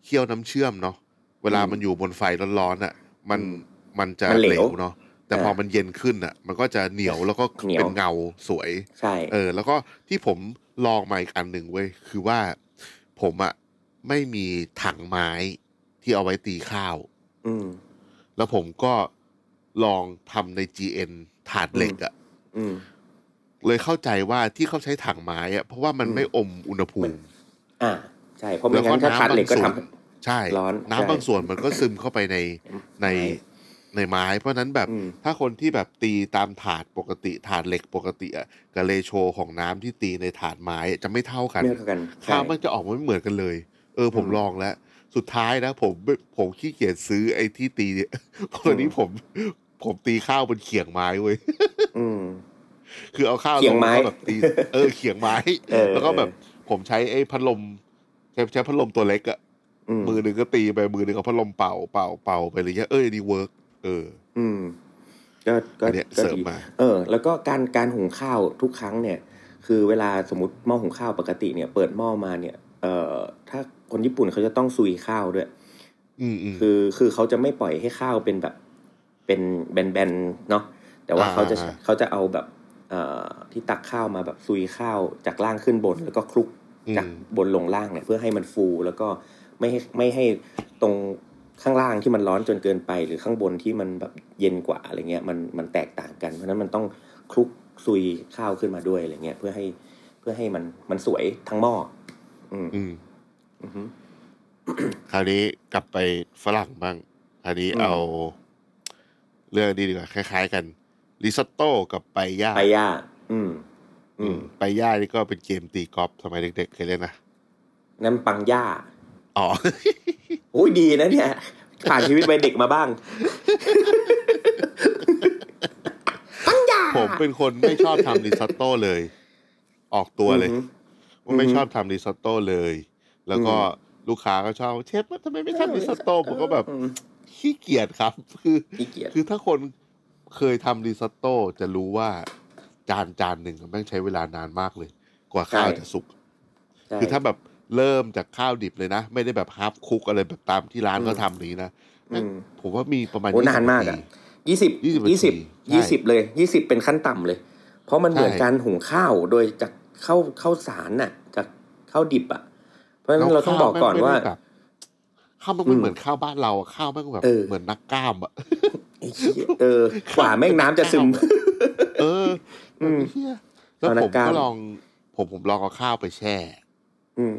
เคี่ยวน้ำเชื่อมเนาะเวลาอืมมันอยู่บนไฟร้อนๆอะ มันอืมมันจะมันเหลวเหลวเนาะแต่อ่าพอมันเย็นขึ้นอะ มันก็จะเหนียวแล้วก็เหนียวเป็นเงาสวยใช่เออ แล้วก็ที่ผมลองมาอีกอันหนึ่งเว้ยคือว่าผมอะไม่มีถังไม้ ที่เอาไว้ตีข้าว อืม แล้วผมก็ลองทำใน GN ถาดเหล็กอะอืม เลยเข้าใจว่าที่เขาใช้ถังไม้อะเพราะว่ามันอืมไม่อมอุณหภูมิ อ่า ใช่ เพราะไม่งั้นถ้าทัดเหล็กก็ทำใช่ร้อนน้ำใช่บางส่วนมันก็ซึมเข้าไปในในในไม้ เพราะฉะนั้นแบบอืมถ้าคนที่แบบตีตามถาดปกติถาดเหล็กปกติอะกับเรโชของน้ำที่ตีในถาดไม้อะจะไม่เท่ากันไม่เท่ากันใช่ข้าวมันจะออกมาไม่เหมือนกันเลย เออผมอืมลองแล้ว สุดท้ายนะ ผมผมขี้เกียจซื้อไอ้ที่ตีเนี่ยตอนนี้ผมผมตีข้าวบนเขียงไม้เว้ยอืมคือเอาข้าวเขียงไม้ลแล้วก็แบบตีเออเขียงไม้เออแล้วก็แบบ ผมใช้ไอ้พัดลมใช้ใช้พัดลมตัวเล็กอะอืมมือหนึ่งก็ตีไปมือหนึ่งเอาพัดลมเป่าเป่าเป่าไปอะไรเงี้ยเอออันนี่ work เออ อืมก็ก็อันเนี้ยก็เสริมดีมา เออ แล้วก็การการหุงข้าวทุกครั้งเนี่ย คือเวลาสมมติหม้อหุงข้าวปกติเนี่ย เปิดหม้อมาเนี่ย เอ่อถ้าคนญี่ปุ่นเขาจะต้องซุยข้าวด้วยอืมอืมคือคือเขาจะไม่ปล่อยให้ข้าวเป็นแบบเป็นแบนๆเนาะแต่ว่าอ่าเขาจะอ่าเขาจะเอาแบบเอ่อที่ตักข้าวมาแบบซุยข้าวจากล่างขึ้นบน แล้วก็คลุกอืมจากบนลงล่างเนี่ยเพื่อให้มันฟูแล้วก็ไม่ให้ไม่ให้ตรงข้างล่างที่มันร้อนจนเกินไป หรือข้างบนที่มันแบบเย็นกว่าอะไรเงี้ยมันมันแตกต่างกัน เพราะฉะนั้นมันต้องคลุกซุยข้าวขึ้นมาด้วยอะไรเงี้ยเพื่อให้เพื่อให้มันมันสวยทั้งหม้อ อืมอืมอือฮึ คราวนี้กลับไปฝรั่งบ้างคราวนี้อืม เอา เรื่องนี้ดีกว่าคล้าย ๆ กันริซอตโต้กับไปย่าไปย่าอืม อืมไปย่านี่ก็เป็นเกมตีกอล์ฟสมัยเด็กๆเคยเล่นนะนั่นปังย่าอ๋อ โอ้ยดีนะเนี่ยผ่านชีวิตวัยเด็กมาบ้าง ปัญหาผมเป็นคนไม่ชอบทำริซอตโต้เลย ออกตัวเลย อือฮึ ว่าไม่อือฮึชอบทำริซอตโต้เลย แล้วก็อืลูกค้าก็ชอบเชฟทำไมไม่ทำริซอตโต้ผมก็แบบอืมขี้เกียจครับ คือขี้เกียจคือถ้าคนเคยทำริซอตโต้จะรู้ว่าจานจานหนึ่งอะแม่งใช้เวลานานมากเลย กว่าข้าวจะสุกใช่คือถ้าแบบเริ่มจากข้าวดิบเลยนะ ไม่ได้แบบ half cook อะไรแบบตามที่ร้านอืมก็ทำนี้นะอืมผมว่ามีประมาณโอ้20นานมากอะทียี่สิบ20ยี่สิบนาทียี่สิบใช่เลยยี่สิบเป็นขั้นต่ำเลย เพราะมันเหมือนใช่การหุงข้าวโดยจาก ข้าวข้าวสารน่ะ จากข้าวดิบอะ เพราะฉะนั้นเราต้องบอกก่อนว่าข้แม่งไม่ได้แบบข้าวมันไม่เหมือนข้าวบ้านเราอะข้าวแม่งแบบเออเหมือนนักกล้ามอะไอ้เหี้ยเออกว่าแม่งน้ำจะซึม เอออืมไอ้เหี้ยแล้วเอานัผกมกล้ามก็ลอง ผมผมลองเอาข้าวไปแช่ อืม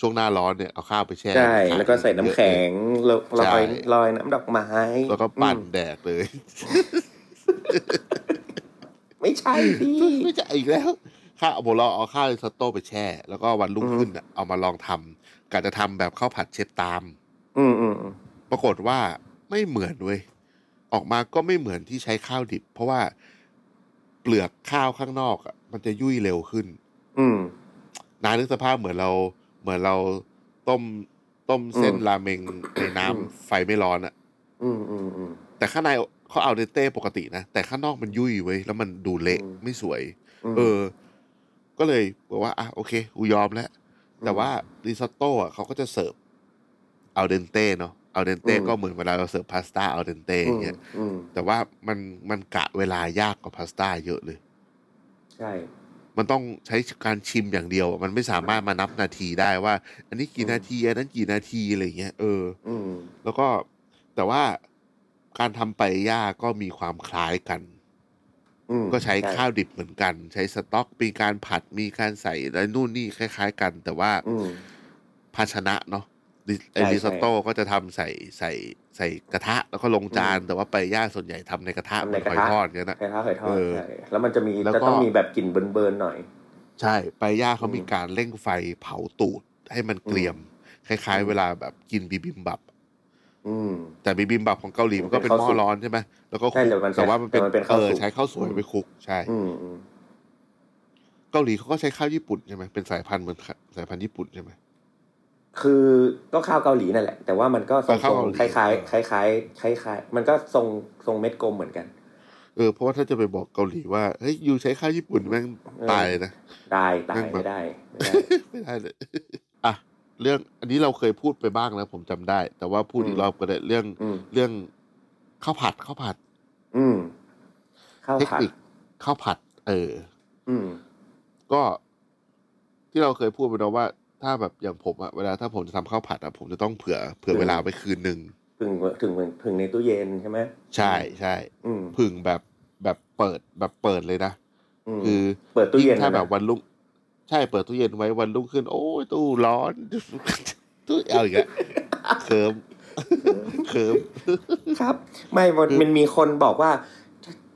ช่วงหน้าร้อนเนี่ยเอาข้าวไปแช่ใช่ขายแล้วก็ใส่น้ำแข็งแล้วลใช่อยลอยน้ำดอกไม้ แล้วก็ปั่นอืมแดกเลย ไม่ใช่ดิไม่จะอีกแล้ว ข้าวผมลองเอาข้าวริซอตโต้ไปแช่ แล้วก็วันรุ่งอืมขึ้นน่ะเอามาลองทำกะจะทำแบบข้าวผัดเชฟตามอืมอืมอืมปรากฏว่าไม่เหมือนเว้ยออกมาก็ไม่เหมือนที่ใช้ข้าวดิบ เพราะว่าเปลือกข้าวข้างนอกอะมันจะยุ่ยเร็วขึ้น อืมนานึกสภาพเหมือนเรา เหมือนเราต้มต้มเส้นอืมราเมงในน้ำอืมไฟไม่ร้อนอะ อืมอืมอืมแต่ข้างในเขาเอาเดนเต้ปกตินะ แต่ข้างนอกมันยุ่ยเว้ยแล้วมันดูเละอืมไม่สวยอืมเออ ก็เลยบอกว่าอะโอเคกูยอมแล้ว แต่ว่าริซอตโต้อะเขาก็จะเสิร์ฟเอาเดนเต้เนาะเอาเดนเต้อืมก็เหมือนเวลาเราเสิร์ฟพาสต้าเอาเดนเต้อย่างเงี้ยอืมแต่ว่ามันมันกะเวลายากกว่าพาสต้าเยอะเลย ใช่ มันต้องใช้การชิมอย่างเดียว มันไม่สามารถมานับนาทีได้ว่า อันนี้กี่นาทีอันนั้นกี่นาทีอะไรเงี้ยเอออืมแล้วก็แต่ว่าการทำไปย่าก็มีความคล้ายกัน อืมก็ใช้ช่ข้าวดิบเหมือนกัน ใช้สต๊อกมีการผัดมีการใส่อะไรนู่นนี่คล้าย ๆ กัน แต่ว่าอืม ภาชนะเนาะริไอใช่ริซอตโต้ก็จะทำใส่ใส่ใส่กระทะแล้วก็ลงจานอืมแต่ว่าไปย่าส่วนใหญ่ทำในกระทะทำเหในมือนกระหอยทะ ทอดเงี้ยนะ ไข่ทอดไข่ทอดเออใช่แล้วมันจะมีแล้วก็ จะต้องมีแบบกลิ่นเบิร์นๆหน่อย ใช่ไปย่าเขาอืมมีการเร่งไฟเผาตูดให้มันเกรียม คล้ายอืมๆเวลาแบบกินบิบิมบับอื ม แต่บิบิมบับของเกาหลีมันก็เป็นเป็นหม้ข้าวอสุกร้อนใช่ไหมแล้วก็ใช่คลุกแต่มันใช้แต่ว่ามันเป็นแต่มันเป็นเอข้าวอสุกใช้ข้าวสวยอืมไปคลุกใช่อืมอืมเกาหลีเขาก็ใช้ข้าวญี่ปุ่นใช่ไหมเป็นสายพันธุ์เหมือนสายพันธุ์ญี่ปุ่นใช่ไหมคือก็ข้าวเกาหลีนั่นแหละ แต่ว่ามันก็ทรเออข้าวงเกาหลีๆคล้ายๆคล้ายๆคล้ายๆมันก็ทรงทรงเม็ดกลมเหมือนกัน เออเพราะว่าถ้าจะไปบอกเกาหลีว่าเฮ้ยยูใช้ข้าวญี่ปุ่นแม่งเออตายเลยนะได้ตายแม่งแบบไม่ได้ไม่ได้ไม่ได้เลยอะ เรื่องอันนี้เราเคยพูดไปบ้างแล้วผมจำได้ แต่ว่าพูดอีอืกมรอบก็ได้เรื่องอืมเรื่องข้าวผัดข้าวผัด อืมข้าวเทคผัดนิคข้าวผัด เออ อืมก็ที่เราเคยพูดไปแล้วว่า ถ้าแบบอย่างผมอะเวลาถ้าผมจะทำข้าวผัดอะผมจะต้องเผื่อเผื่ออืมเวลาไปคืนหนึ่งถึงถึงถึงในตู้เย็นใช่ไหมใช่ใช่อืมผึ่งแบบแบบเปิดแบบเปิดเลยนะมคือเปิดตู้เย็นยิ่งถ้าลแบบวันรุ่ง ใช่เปิดตู้เย็นไว้วันรุ่งขึ้น โอ้ยตู้ร้อนตู้เอาอีกแล้วเคิมเคิมครับ ไม่มันมันมีคนบอกว่า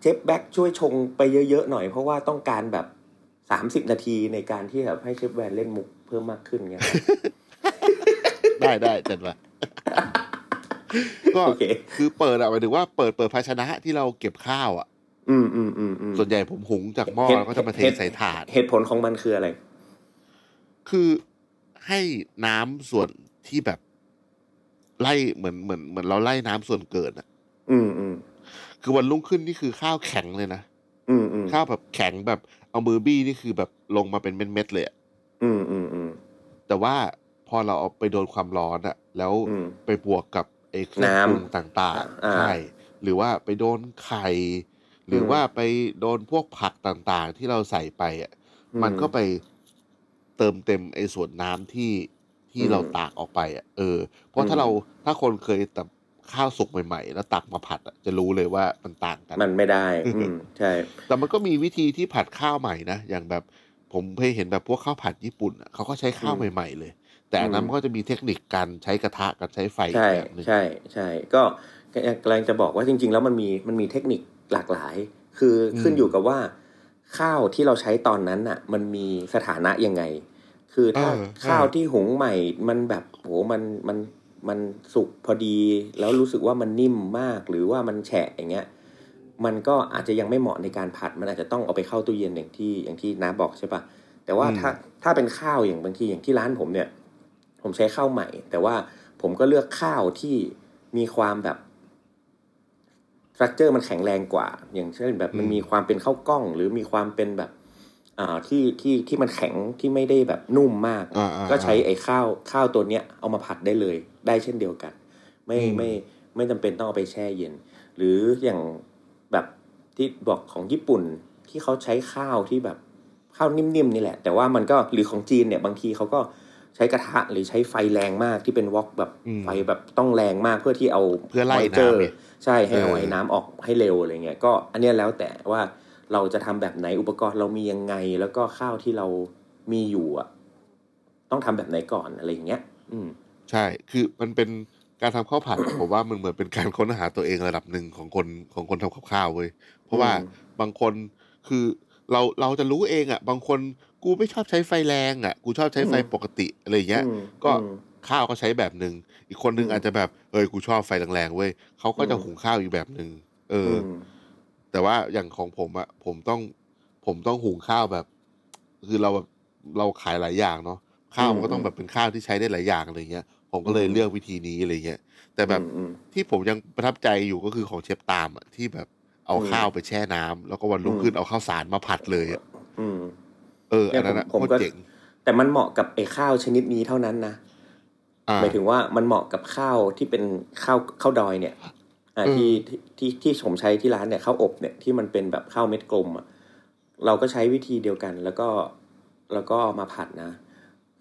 เจฟแบ็กช่วยชงไปเยอะๆหน่อยเพราะว่าต้องการแบบสามสิบนาทีในการที่แบบให้เชฟแวนเล่นมุกเพิ่มมากขึ้นเงี้ยได้ได้จัดมาก็โอเคคือเปิดอะหมายถึงว่าเปิดเปิดภาชนะที่เราเก็บข้าวอะ อืมอืมอืมอืมส่วนใหญ่ผมหุงจากหม้อเหตุแล้วก็จะมาเทเหตุใส่ถาด เหตุผลของมันคืออะไร คือให้น้ำส่วนที่แบบไล่เหมือนเหมือนเหมือนเราไล่น้ำส่วนเกินอะอืมอืมคือวันรุ่งขึ้นนี่คือข้าวแข็งเลยนะอืมอืมข้าวแบบแข็งแบบเอามือบี้นี่คือแบบลงมาเป็นเม็ดๆเลยอะอืมอืมอืมแต่ว่าพอเราเอาไปโดนความร้อนอะแล้วอืมไปบวกกับไอ้เครื่องน้ำปรุงต่างอ่าๆใช่หรือว่าไปโดนไข่ หรืออมว่าไปโดนพวกผักต่างๆ ที่เราใส่ไปอะอืมมันก็ไปเติมเต็มไอ้ส่วนน้ำที่ที่อืมเราตากออกไปอะเออ เพราะถ้าอืมเราถ้าคนเคยตับข้าวสุกใหม่ๆ แล้วตักมาผัดอะจะรู้เลยว่ามันต่างกัน มันไม่ได้อืมใช่ แต่มันก็มีวิธีที่ผัดข้าวใหม่นะอย่างแบบผมเคยเห็นแบบพวกข้าวผัดญี่ปุ่นอะเขาก็ใช้ข้าวอืมใหม่ ๆ เลย แต่อันนั้นอืมมันก็จะมีเทคนิคการใช้กระทะกับใช้ไฟอีใช่กแบบหนึงใช่ใช่ ก็กำลังจะบอกว่าจริง ๆ แล้วมันมีมันมีเทคนิค หลากหลาย คืออมขึ้นอยู่กับว่า ข้าวที่เราใช้ตอนนั้นน่ะ มันมีสถานะยังไง คือถ้าเออข้าวเออที่หุงใหม่ มันแบบโหมันมันมันสุกพอดี แล้วรู้สึกว่ามันนิ่มมากหรือว่ามันแฉะอย่างเงี้ย มันก็อาจจะยังไม่เหมาะในการผัด มันอาจจะต้องเอาไปเข้าตู้เย็นอย่างที่อย่างที่น้าบอกใช่ปะแต่ว่าอืมถ้าถ้าเป็นข้าวอย่างบางทีอย่างที่ร้านผมเนี่ย ผมใช้ข้าวใหม่ แต่ว่าผมก็เลือกข้าวที่มีความแบบส ตรัคเจอร์มันแข็งแรงกว่า อย่างเช่นแบบมันอืมมีความเป็นข้าวกล้อง หรือมีความเป็นแบบอ่าที่ที่ที่มันแข็งที่ไม่ได้แบบนุ่มมากอ่าอ่าก็ใช้ไอ้ข้าวข้าวตัวเนี้ยเอามาผัดได้เลย ได้เช่นเดียวกัน ไม่อืมไม่ไม่จำเป็นต้องเอาไปแช่เย็น หรืออย่างแบบที่บอกของญี่ปุ่นที่เขาใช้ข้าวที่แบบข้าวนิ่มๆนี่แหละ แต่ว่ามันก็หรือของจีนเนี่ยบางทีเขาก็ใช้กระทะหรือใช้ไฟแรงมากที่เป็นวอกแบบอืมไฟแบบต้องแรงมากเพื่อที่เอาเพื่อไล่มยเจอร์น้ำเนี่ย ใช่ให้เอาเออไอ้น้ำออกให้เร็วอะไรเงี้ยก็อันเนี้ยแล้วแต่ว่าเราจะทำแบบไหนอุปกรณ์เรามียังไง แล้วก็ข้าวที่เรามีอยู่อะต้องทำแบบไหนก่อนอะไรอย่างเงี้ย อืม ใช่ คือมันเป็นการทำข้าวผัดผมว่ามันเหมือนเป็นการค้นหาตัวเองระดับหนึ่งของคนของคนทำกับข้าวเว้ยเพราะว่าอืมบางคนคือเราเราจะรู้เองอะ บางคนกูไม่ชอบใช้ไฟแรงอะ กูชอบใช้ไฟปกติอะไรอย่างเงี้ยอืมก็อืมข้าวก็ใช้แบบหนึ่ง อีกคนนึงอืมอาจจะแบบเอ้ยกูชอบไฟแรงๆเว้ยเขาก็จะอืมหุงข้าวอีกแบบหนึ่งเอออมแต่ว่าอย่างของผมอะผมต้องผมต้องหุงข้าวแบบ คือเราแบบเราขายหลายอย่างเนาะข้าวมันก็ต้องแบบเป็นข้าวที่ใช้ได้หลายอย่างอะไรเงี้ยผมก็เลยเลือกวิธีนี้อะไรเงี้ยแต่แบบอืมที่ผมยังประทับใจอยู่ก็คือของเชฟตามอะที่แบบเอาอืมข้าวไปแช่น้ำแล้วก็วันรุ่งอืมขึ้นเอาข้าวสารมาผัดเลยอะอืมเอออันนั้นอะเนี่ยผมโคตก็รเจ๋งแต่มันเหมาะกับไอ้ข้าวชนิดนี้เท่านั้นนะอ่า หมายถึงว่ามันเหมาะกับข้าวที่เป็นข้าวข้าวดอยเนี่ยอ่าอืมที่ที่ที่ที่ผมใช้ที่ร้านเนี่ยข้าวอบเนี่ยที่มันเป็นแบบข้าวเม็ดกลมอะเราก็ใช้วิธีเดียวกัน แล้วก็แล้วก็เอามาผัดนะ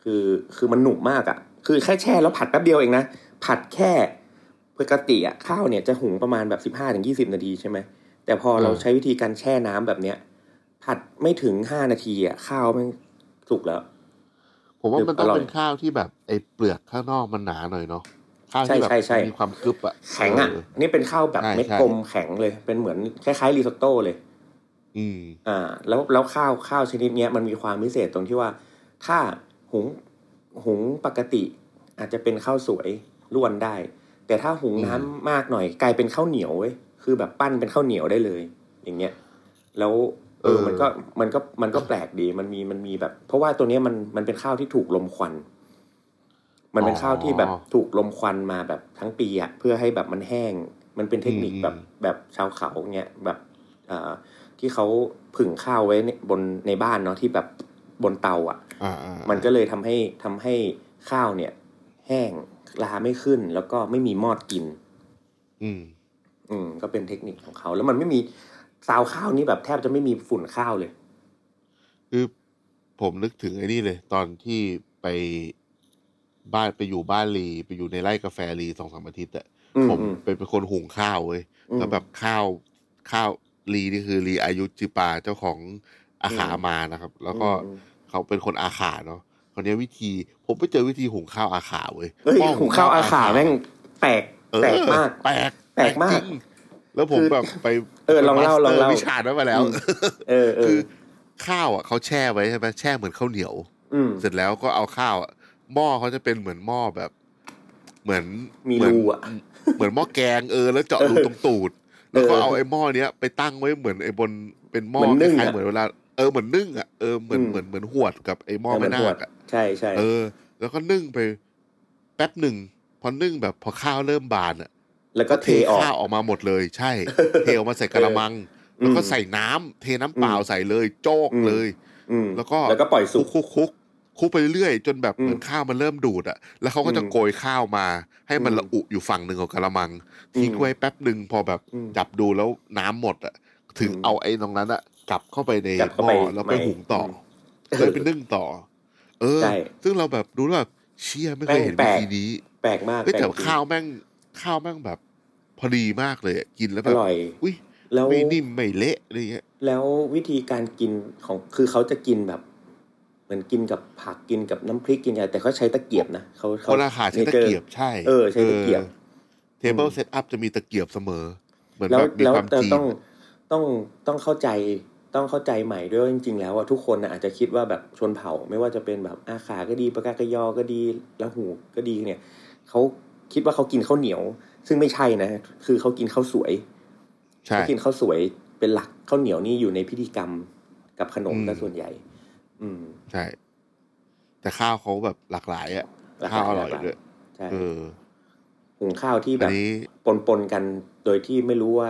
คือคือมันหนุกมากอะ คือแค่แช่แล้วผัดแป๊บเดียวเองนะผัดแค่ปกติอะข้าวเนี่ยจะหุงประมาณแบบสิบห้าถึงยี่สิบนาทีใช่ไหมแต่พอเราใช้วิธีการแช่น้ำแบบเนี้ยผัดไม่ถึงห้านาทีอะข้าวมันสุกแล้ว ผมว่ามันต้องอร่อยเป็นข้าวที่แบบไอ้เปลือกข้างนอกมันหนาหน่อยเนาะข้าวที่แบบใช่ใช่ใช่มีความกรึบอะแข็งอะเอันนี่เป็นข้าวแบบใช่เม็ดใช่กลมแข็งเลย เป็นเหมือนคล้ายๆรีซอตโต้เลย อืมอ่า แล้วแล้วข้าวข้าวชนิดเนี้ยมันมีความพิเศษตรงที่ว่า ถ้าหุงหุงปกติ อาจจะเป็นข้าวสวยล้วนได้ แต่ถ้าหุงน้ำอืมมากหน่อย กลายเป็นข้าวเหนียวเว้ยคือแบบปั้นเป็นข้าวเหนียวได้เลย อย่างเงี้ย แล้ว เออมันก็มันก็มันก็แปลกดีมันมีมันมีแบบ เพราะว่าตัวเนี้ยมันมันเป็นข้าวที่ถูกลมควัน มันเป็นข้าวที่แบบถูกลมควันมาแบบทั้งปีอะเพื่อให้แบบมันแห้ง มันเป็นเทคนิคแบบแบบชาวเขาเงี้ยแบบอ่าที่เขาผึ่งข้าวไว้ในบนในบ้านเนาะที่แบบบนเตาอะอ่าอ่ามันก็เลยทำให้ทำให้ข้าวเนี่ย แห้งลาไม่ขึ้นแล้วก็ไม่มีมอดกิน อืมอืมก็เป็นเทคนิคของเขา แล้วมันไม่มี ซาวข้าวนี่แบบแทบจะไม่มีฝุ่นข้าวเลย คือผมนึกถึงไอ้นี่เลย ตอนที่ไปบ้านไปอยู่บ้านลีไปอยู่ในไร่กาแฟลีสองสามอาทิตย์อะอืมผมอืมเป็นเป็นคนหุงข้าวเว้ยอืมแล้วแบบข้าวข้าวลีนี่คือลีอายุจิปาเจ้าของอาขาอืมมานะครับ แล้วก็อืมเขาเป็นคนอาขาเนาะคราวเนี้ยวิธีผมไปเจอวิธีหุงข้าวอาขาเว้ยเฮ้ยหม้อหุงข้าวอาขาแม่งแปลกเออแปลกมากแปลกแปลกมากจริงแล้วผมคือแบบไป เออลองเล่าไปลองเล่ามสตร์วิชาไว้มาแล้วอืมเออเอคืออข้าวอะเขาแช่ไว้ใช่ไหมแช่เหมือนข้าวเหนียวอืมเสร็จแล้วก็เอาข้าวอะหม้อเขาจะเป็นเหมือนหม้อแบบ เหมือนมีเหอนรูอะเหมือนหม้อแกงเออแล้วเจาะรูเออตรงตูด แล้วก็เออเอาไอ้หม้อเนี้ยไปตั้งไว้เหมือนไอ้บนเป็นหม้อเหมือนนึ่งคล้ายอะๆเหมือนเวลาเออเหมือนนึ่งอะเออเหมือนอืมเหมือนเหมือนหวดกับไอ้หม้อเออเหมืแม่อนนาหวดคอะใช่ใช่เออ แล้วก็นึ่งไปแป๊บหนึ่งพอนึ่งแบบพอข้าวเริ่มบานอะ แล้วก็เทออกข้าวออกมาหมดเลย ใช่ เทออกมาใส่กระมัง แล้วก็อืมใส่น้ำเทน้ำเปล่าอืมใส่เลยโจกอืมเลยอืมแล้วก็แล้วก็ปล่อยสุกคุกคุกคุกไปเรื่อยๆจนแบบอืมเหมือนข้าวมันเริ่มดูดอะแล้วเขาก็จะอืมโกยข้าวมา ให้มันอืมละอุอยู่ฝั่งหนึ่งของกระมังทิ้งอืมไว้แป๊บหนึ่งพอแบบอืมจับดูแล้วน้ำหมดอะถึงอืมเอาไอ้ตรงนั้นอะกลับเข้าไปในกลับหเข้าม้ไปอแล้วไปใหม่หุงต่อมเลยไปนึ่งต่อ เออใช่ซึ่งเราแบบรู้แบบเชี่ยไม่เคยเห็นแปวิลกธีนี้ แปลกมากเฮ้ยแต่ปลกจริงข้าวแม่ง ข้าวแม่งแบบ พอดีมากเลยอะกินแล้วอแบบร่อย อุ้ยแล้วไม่นิ่มไม่เละอะไรเงี้ย แล้ววิธีการกินของคือเขาจะกินแบบ เหมือนกินกับผักกินกับน้ำพริกกินอะไรแต่เขาใช้ตะเกียบนะเขาคนอาหารใช้ตะเกียบใช่เออใช้ตะเกียบ table setup จะมีตะเกียบเสมอ เหมือนแล้วแบบมีแล้วความแต่จีนต้องต้องต้องเข้าใจต้องเข้าใจใหม่ด้วยว่าจริง ๆ แล้วอะทุกคนนะอาจจะคิดว่าแบบชนเผ่า ไม่ว่าจะเป็นแบบอาขาก็ดีปกาเกอะญอก็ดีละหูก็ดีเนี่ยเขา คิดว่าเขากินข้าวเหนียว ซึ่งไม่ใช่นะ คือเขากินข้าวสวยใช่เขากินข้าวสวยเป็นหลักข้าวเหนียวนี่อยู่ในพิธีกรรมกับขนมอืมซะส่วนใหญ่ อืมใช่ แต่ข้าวเขาแบบหลากหลายอะหลากหลายข้าวอร่อยหลากหลายด้วยใช่เออหุงข้าวที่แบอันบนี้ปนปนๆกันโดยที่ไม่รู้ว่า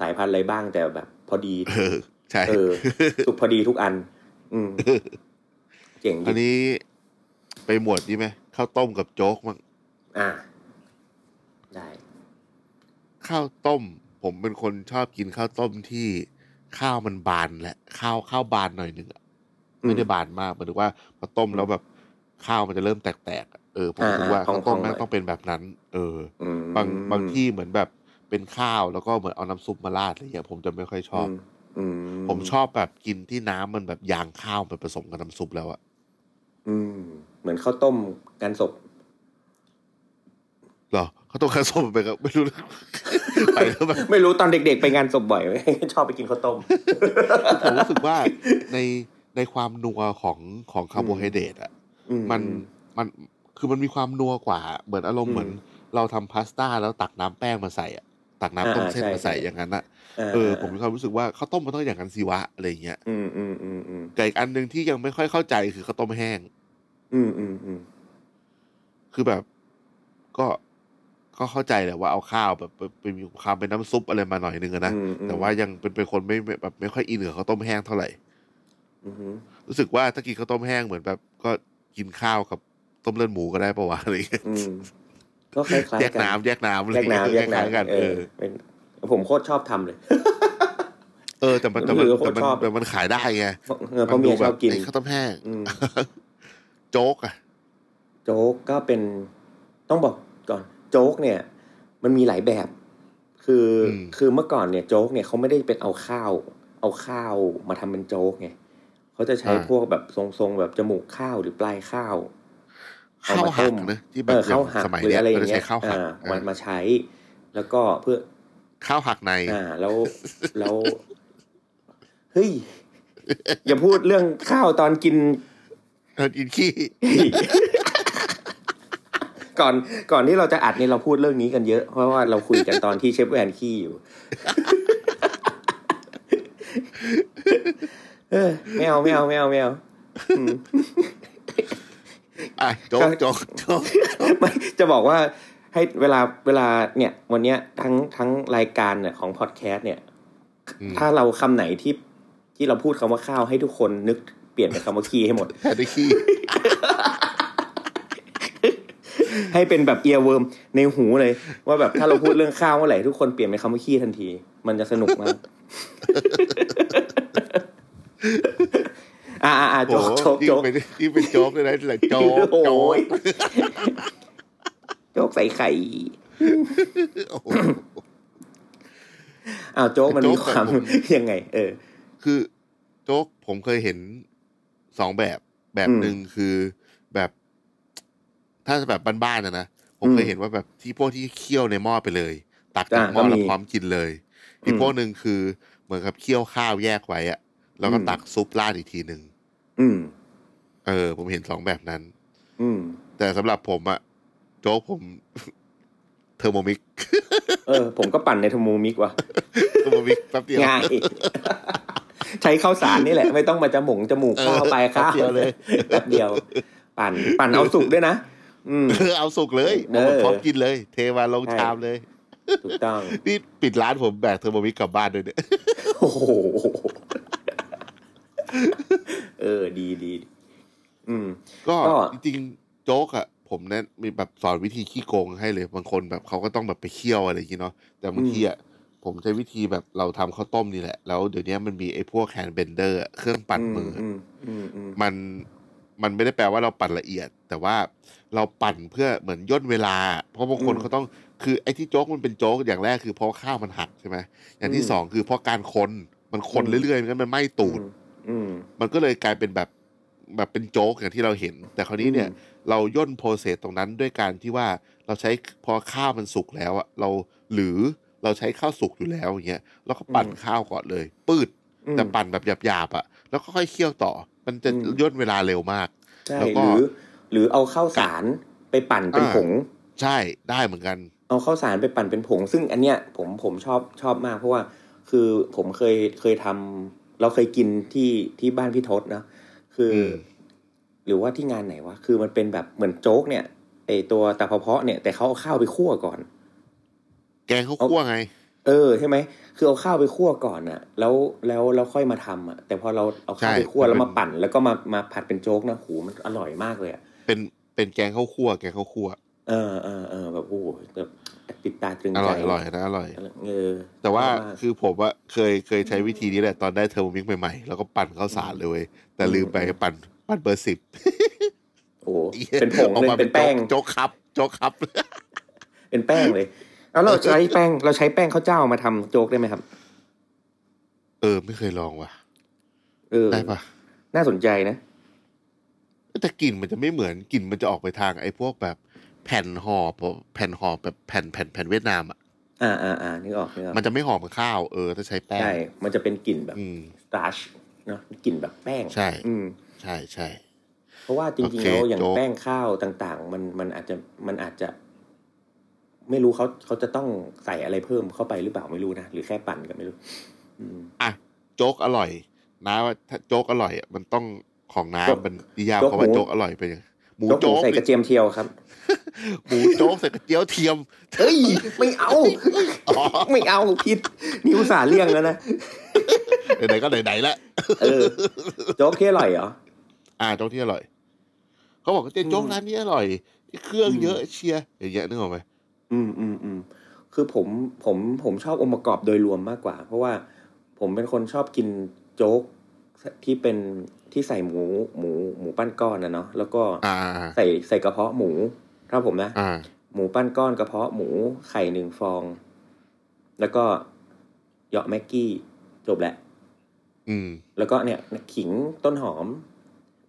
สายพันธุ์อะไรบ้างแต่แบบ พอดีเออใช่เออสุกพอดีทุกอัน อืมเจ๋งอันดีนี้ไปหมวดนี้ไหมข้าวต้มกับโจ๊กมั้งอ่าได้ ข้าวต้ม ผมเป็นคนชอบกินข้าวต้มที่ข้าวมันบานแหละข้าวข้าวบานหน่อยหนึ่งอะไม่ได้บานมากหมายถึงว่าพอต้มแล้วแบบข้าวมันจะเริ่มแตกๆอะเออผมรู้สึกว่าอ่าๆข้าวต้มพองๆแม่งหน่อยต้องเป็นแบบนั้น เอออืมบางบางที่เหมือนแบบเป็นข้าวแล้วก็เหมือนเอาน้ำซุปมาราดอะไรเงี้ยผมจะไม่ค่อยชอบมอืมผมชอบแบบกินที่น้ำมันแบบยางข้าวไปผสมกับน้ำซุปแล้วอะอืม เหมือนข้าวต้มกันศพเหรอ เขาต้องผสมไปกับ ไม่รู้ไปแล้วแบบไม่รู้ตอนเด็ก ๆ ไปงานศพบ่อยไหมชอบไปกินข้าวต้มผมรู้สึกว่าในในความนัวของของคาร์โบไฮเดรตอะอืมันมันคือมันมีความนัวกว่า เหมือนอารมณ์อืมเหมือน เราทำพาสต้าแล้วตักน้ำแป้งมาใส่อะตักน้ำต้มอ่าเส้นใช่มาใส่ใช่อย่างนั้นอะาเออผมมีความรู้สึกว่าข้าวต้มมันต้องอย่างนั้นสิวะอะไรเงี้ยอืมอืมอืมอืมแต่อีกอันหนึ่งที่ยังไม่ค่อยเข้าใจคือข้าวต้มแห้ง อืมอืมอืมคือแบบ ก็ ก็เข้าใจแหละว่าเอาข้าวแบบไปไปมีความเป็นน้ำซุปอะไรมาหน่อยนึงอะนะอืมอืมแต่ว่ายังเป็นเป็นคนไม่ไม่แบบไม่ค่อยอินกับข้าวต้มแห้งเท่าไหร่อืมรู้สึกว่าถ้ากินข้าวต้มแห้งเหมือนแบบ ก็กินข้าวกับต้มเลือดหมูก็ได้ปะวะอะไรเงี้ยอืมก็คล้ายๆแยกกันน้ำแยกน้ำอะไรแยกเงี้ยน้ำแยกคล้ายๆกันน้ำเอเอออเป็นผมโคตรชอบทำเลย เออ แต่มันแต่มันรู้สึกว่าแต่มันชอบแต่มันขายได้ไงเออเพราะเมียชอบกินไอ้ข้าวต้มแห้งอืมโจ๊กอะโจ๊กก็เป็นต้องบอกก่อน โจ๊กเนี่ย มันมีหลายแบบ คืออคือเมื่อก่อนเนี่ยโจ๊กเนี่ยเขาไม่ได้เป็นเอาข้าว เอาข้าวมาทำเป็นโจ๊กไงเขาจะใช้พวกแบบทรงๆแบบจมูกข้าวหรือปลายข้าวเอาข้าวมาหัต้กมนะที่แบเอบอข้าวหักสมัยหรือเนี้ยอะไรอเราย่างจะเงี้ใช้ยข้าวหักอ่าเอมาอมาใช้ แล้วก็เพื่อข้าวหักในอ่าแล้วแล้วเฮ้ยอย่าพูดเรื่องข้าวตอนกินเออกินขี้ ก่อนก่อนที่เราจะอัดนี่เราพูดเรื่องนี้กันเยอะ เพราะว่าเราคุยกันตอนที่เชฟแวนขี้อยู่ เออไม่เอาไม่เอาไม่เอาไม่เอาอืมอะโจ๊กโจ๊กโจ๊กไม่จะบอกว่าให้เวลาเวลาเนี่ย วันเนี้ยทั้งทั้งรายการเนี่ยของพอดแคสต์เนี่ยอืมถ้าเราคำไหนที่ที่เราพูดคำว่าข้าวให้ทุกคนนึกเปลี่ยนเป็นคำว่าขี้ให้หมดแทนได้ขี้ ให้เป็นแบบ earworm ในหูเลย ว่าแบบถ้าเราพูดเรื่องข้าวเมื่อไหร่ทุกคนเปลี่ยนเป็นคำว่าขี้ทันที มันจะสนุกมาก อ่าอ่าโอ้โจ๊กโหโจ๊กยิ่งโจ๊กเป็นยิ่งเป็นโจ๊กเลยนะแหละโจ๊กโอ้โจ๊กยโจ๊กใส่ไข่โอ้โหอ้าวโจ๊กมันมีโจ๊กความแบบผมยังไง เออ คือโจ๊กผมเคยเห็นสองแบบแบบอืมหนึ่งคือแบบ ถ้าแบบบ้านๆนะนะผมอืมเคยเห็นว่าแบบที่พวกที่เคี่ยวในหม้อไปเลย ตักจากอ่าหม้อก็มีแล้วพร้อมกินเลยอีกอืมพวกหนึ่งคือเหมือนกับเคี่ยวข้าวแยกไว้อะแล้วก็อืมตักซุปราดอีกทีหนึ่งอืม เออ ผมเห็นสองแบบนั้น อืม แต่สำหรับผมอะโจ๊กผม Thermomix เออ ผมก็ปั่นใน Thermomix ว่ะ Thermomix แป๊บเดียวง่ายใช้ข้าวสารนี่แหละ ไม่ต้องมาจมูกจมูกข้าวเออไปข้าวแป๊บเดียวเลยแป๊บเดียว ปั่นปั่นเอาสุกด้วยนะอืม เออเอาสุกเลยเออเอาพร้อมกินเลย เทมาลงใช่ชามเลยถูกต้องนี่ปิดร้านผมแบก Thermomix กลับบ้านด้วยเนี่ยโอ้โหเออดีดีดีอืมก็ก็จริงๆโจ๊กอะผมเนี่ยมีแบบสอนวิธีขี้โกงให้เลยบางคนแบบเขาก็ต้องแบบไปเคี่ยวอะไรอย่างงี้เนาะแต่บางทีอะผมใช้วิธีแบบเราทำข้าวต้มนี่แหละ แล้วเดี๋ยวนี้มันมีไอ้พวก hand blender เครื่องปั่นมือออืมอืมอืมมัน มันไม่ได้แปลว่าเราปั่นละเอียด แต่ว่าเราปั่นเพื่อเหมือนย่นเวลา เพราะบางคนอืมเขาต้องคือไอ้ที่โจ๊กมันเป็นโจ๊กอย่างแรกคือเพราะข้าวมันหักใช่ไหมอย่างที่อืมสองคือเพราะการคนมันคนอืมเรื่อยๆมันมันไหม้ตูดอืมมันก็เลยกลายเป็นแบบแบบเป็นโจ๊กอย่างที่เราเห็น แต่คราวนี้เนี่ยอืมเราย่นโปรเซสตรงนั้นด้วยการที่ว่าเราใช้พอข้าวมันสุกแล้วอะเราหรือเราใช้ข้าวสุกอยู่แล้วอย่างเงี้ยเราก็ปั่นข้าวก่อนเลย ปืดอืมแต่ปั่นแบบหยาบๆอะแล้วก็ค่อยเคี่ยวต่อ มันจะอืมย่นเวลาเร็วมากใช่แล้วหก็รือ หรือเอาข้าวสารไปปั่นเป็นอ่าผง ใช่ได้เหมือนกัน เอาข้าวสารไปปั่นเป็นผง ซึ่งอันเนี้ยผมผมชอบชอบมากเพราะว่าคือผมเคยเคยทำเราเคยกินที่ที่บ้านพี่ทศนะคืออมหรือว่าที่งานไหนวะคือมันเป็นแบบเหมือนโจ๊กเนี่ยไอตัวตาเพาะเนี่ยแต่เขาเอาข้าวไปคั่วก่อน แกงข้าวคั่วไง เออใช่ไหมคือเอาข้าวไปคั่วก่อนอะแล้วแล้วแล้วค่อยมาทำอะแต่พอเราเอาข้าวใช่ไปคั่วแล้วมันเป็มานปั่น แล้วก็มามาผัดเป็นโจ๊กนะหูมันอร่อยมากเลยอะเป็นเป็นแกงข้าวคั่วแกงข้าวคั่วเออเออเออแบบโอ้โหแบบติดตาตรึงอใจร่อยอร่อยนะอร่อยเออแต่ว่าชอบมกคือผมว่าเคยเคยใช้วิธีนี้แหละตอนได้เทอร์โมมิกใหม่ๆแล้วก็ปั่นข้าวสารเลยเว้ยแต่ลืมไปปั่นปั่นเบอร์สิบโอ้โหเป็นผงออกเลยมาเป็นแป้งโจ๊กครับโจ๊กครับ เป็นแป้งเลย แล้วเราใช้แป้งเราใช้แป้งข้าวเจ้ามาทำโจ๊กได้ไหมครับ เออ ไม่เคยลองว่ะ เออได้ปะน่าสนใจนะ แต่กลิ่นมันจะไม่เหมือนกลิ่นมันจะออกไปทางไอ้พวกแบบแผ่นห่อแผ่นห่อแบบแผ่นแผ่นแผ่นเวียดนามอะอ่าอ่าอ่านึกออกนึกออกมันจะไม่หอมเหมือนข้าวเออถ้าใช้แป้งใช่มันจะเป็นกลิ่นแบบอืมสตาร์ชเนาะกลิ่นแบบแป้งใช่ อืมใช่ใช่เพราะว่าจริงโอเคแล้วอย่างโจ๊กแป้งข้าวต่าง ๆ มันมันอาจจะมันอาจจะ ไม่รู้เขาเขาจะต้องใส่อะไรเพิ่มเข้าไปหรือเปล่าไม่รู้นะ หรือแค่ปั่นก็ไม่รู้อืมอะโจ๊กอร่อยนะว่าถ้าโจ๊กอร่อยอะมันต้องของโจ๊กน้ำมันนิยามโจ๊กคำว่าหมูโจ๊กอร่อยเป็นยังไงหมูโจ๊กหมูโจ๊กใส่กระเทียมเทียวครับ หมูโจ๊กใส่กระเจียวเทียมเฮ้ยไม่เอาอ๋อไม่เอาผิดนี่อุตส่าห์เลี่ยงแล้วนะไหนๆก็ไหนๆละเออโจ๊กที่อร่อยเหรออ่าโจ๊กที่อร่อย เขาบอกว่าเจ๊โจ๊กอืมร้านนี้อร่อย เครื่องอืมเยอะเชียร์อย่างเงี้ยนึกออกไหม อืมอืมอืมคือผมผมผมชอบองค์ประกอบโดยรวมมากกว่า เพราะว่าผมเป็นคนชอบกินโจ๊กที่เป็นที่ใส่หมูหมูหมูปั้นก้อนนะเนาะแล้วก็อ่าใส่ใส่กระเพาะหมู ถ้าผมนะอ่าหมูปั้นก้อนกระเพาะหมูไข่หนึ่งฟอง แล้วก็เหยาะแม็กกี้จบแหละ อืม แล้วก็เนี่ยขิงต้นหอม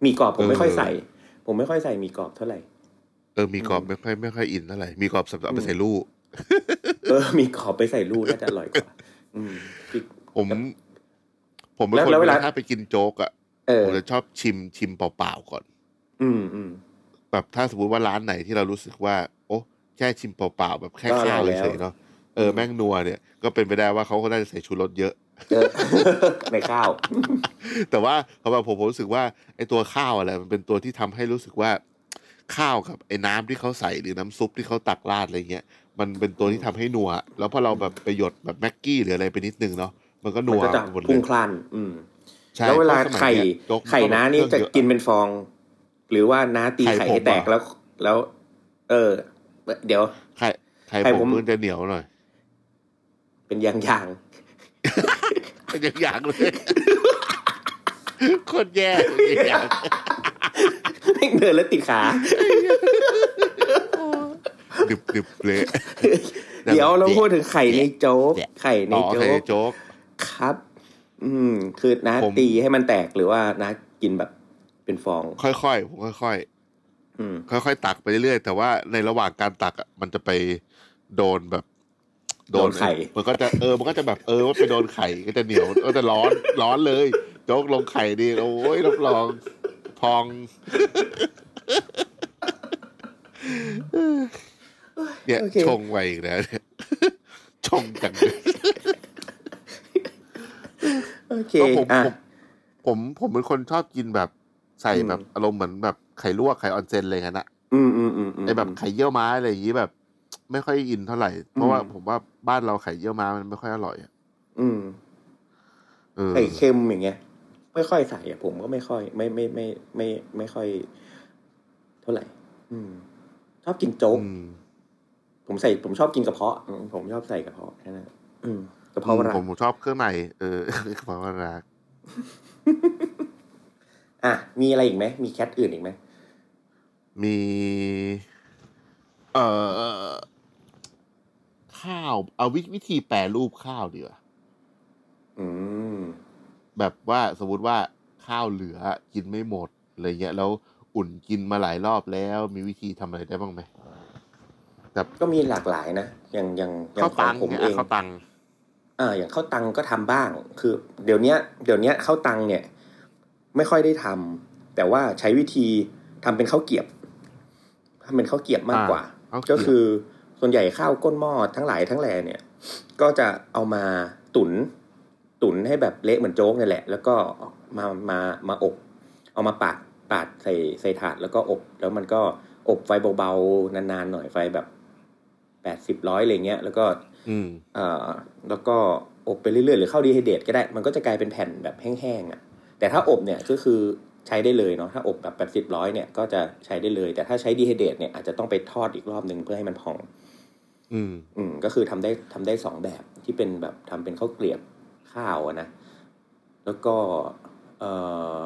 มีกรอบผมเออไม่ค่อยใส่ ผมไม่ค่อยใส่มีกรอบเท่าไหร่เออมีกรอบอืมไม่ค่อยไม่ค่อยอินเท่าไหร่มีกรอบสำหรับเอาไปอืมใส่ลูกเออมีกรอบไปใส่ลูกน่าจะอร่อยกว่าอืมพริกผม ผมเป็นแล้วคนแล้วเวเวลาลาถ้าไปกินโจ๊กอะเออผมจะชอบชิมชิมเปล่าๆก่อน อืมอืมแบบถ้าสมมติว่าร้านไหนที่เรารู้สึกว่า โอ้แค่ชิมเปล่าๆแบบแค่ก็อร่อยข้าวแล้วเฉยๆเนาะเออแม่งนัวเนี่ยก็เป็นไปได้ว่าเขาก็น่าจะใส่ชูรสเยอะเออในข้าว แต่ว่าสำหรับผมผมรู้สึกว่าไอ้ตัวข้าวอะไรมันเป็นตัวที่ทำให้รู้สึกว่า ข้าวกับไอ้น้ำที่เขาใส่หรือน้ำซุปที่เขาตักราดอะไรเงี้ยมันเป็นตัวที่ทำให้นัว แล้วพอเราแบบไปหยดแบบแม็กกี้หรืออะไรไปนิดนึงเนาะมันก็มันันวก็จะหมดเลพุ่ยงพล่านอืมใช่แล้วเวลาพระสมัยไข่เยโจ๊กไข่น้านี่จะเครื่องเยอกินเป็นฟอง หรือว่าน้าตีไข่ไข่ผมให้แตกเหรอแล้ว แล้ว เออ เดี๋ยวไข่ไข่ไข่ผผมมมันจะเหนียวหน่อย เป็นยางยางเป็นอย่างๆเลยโคตรแย่อย่างๆแม่ง เดินแล้วติดขาดึบดึบๆเลยเดี๋ยวเราพูดถึงไข่ในโจ๊กแยะไข่ในอ๋อโจ๊ไข่กโจ๊กครับ อืม คือน้าผมตีให้มันแตกหรือว่าน้ากินแบบเป็นฟอง ค่อยๆผมค่อยอืมๆค่อยๆตักไปเรื่อยๆแต่ว่าในระหว่างการตักอะมันจะไปโดนแบบ โดนไข่ มันก็จะเออ มันก็จะแบบเออว่าไปโดนไข่ก็จะเหนียวก็จะร้อนร้อนเลย โจ๊กลงไข่ดีโอ้ยรับรอง พอง เนี่ยโอเคชงไว้อีกแล้วเนี่ยชงจังเลยโอเคก็ผมอะผมผมผมเป็นคนชอบกินแบบใส่อืมแบบอารมณ์เหมือนแบบไข่ลวกไข่ออนเซนอะไรกันนะอืมอืมอืมมไอแบบไข่เยี่ยวม้าอะไรอย่างนี้แบบ ไม่ค่อยอินเท่าไหร่ เพราะว่าผมว่าบ้านเราไข่เยี่ยวม้ามันไม่ค่อยอร่อยอะอืมเออไข่เค็มอย่างเงี้ย ไม่ค่อยใส่อะผมก็ไม่ค่อยไม่ไม่ไม่ไม่ไม่ ไม่ค่อย เท่าไหร่ อืม ชอบกินโจ๊กอืมผมใส่ผมชอบกินกระเพาะอืมผมชอบใส่กระเพาะแค่นั้นอืมกระเพาะวาระผมชอบเครื่องในเออกระเพราะว่ารักอะมีอะไรอีกไหมมีแคทอื่นอีกไหมมี เอ่อข้าว เอาวิวิธีแปรรูปข้าวดีกว่าอืม แบบว่าสมมติว่าข้าวเหลือกินไม่หมดอะไรเงี้ยแล้วอุ่นกินมาหลายรอบแล้ว มีวิธีทำอะไรได้บ้างไหมแบบก็มีหลากหลายนะอย่างอย่างอย่าข้างวขอตังงผมเนี่ยเออะงข้าวตังอ่าอย่างข้าวตังก็ทำบ้าง คือ เดี๋ยวเนี้ยเดี๋ยวเนี้ยข้าวตังเนี่ย ไม่ค่อยได้ทำแต่ว่าใช้วิธีทำเป็นข้าวเกรียบทำเป็นข้าวเกรียบมากกว่าข้าวเกรีก็ยบคือส่วนใหญ่ข้าวก้นหม้อทั้งหลายทั้งแหล่เนี่ย ก็จะเอามาตุน ตุนให้แบบเละเหมือนโจ๊กนี่แหละ แล้วก็มามามาอบ เอามาปาดปาดใส่ใส่ถาดแล้วก็อบ แล้วมันก็อบไฟเบาๆนานๆหน่อยไฟแบบแปดสิบร้อยอะไรเงี้ยแล้วก็ อืมเอ่อแล้วก็อบไปเรื่อยๆหรือเข้าดีไฮเดตก็ได้ มันก็จะกลายเป็นแผ่นแบบแห้งๆอะ แต่ถ้าอบเนี่ยก็คือใช้ได้เลยเนาะถ้าอบแบบแบบสิบร้อยเนี่ยก็จะใช้ได้เลย แต่ถ้าใช้ดีไฮเดตเนี่ยอาจจะต้องไปทอดอีกรอบหนึ่งเพื่อให้มันพอง อืม อืมก็คือทำได้ทำได้สองแบบที่เป็นแบบทำเป็นข้าวเกลียบ ข้าวอะนะ แล้วก็เออ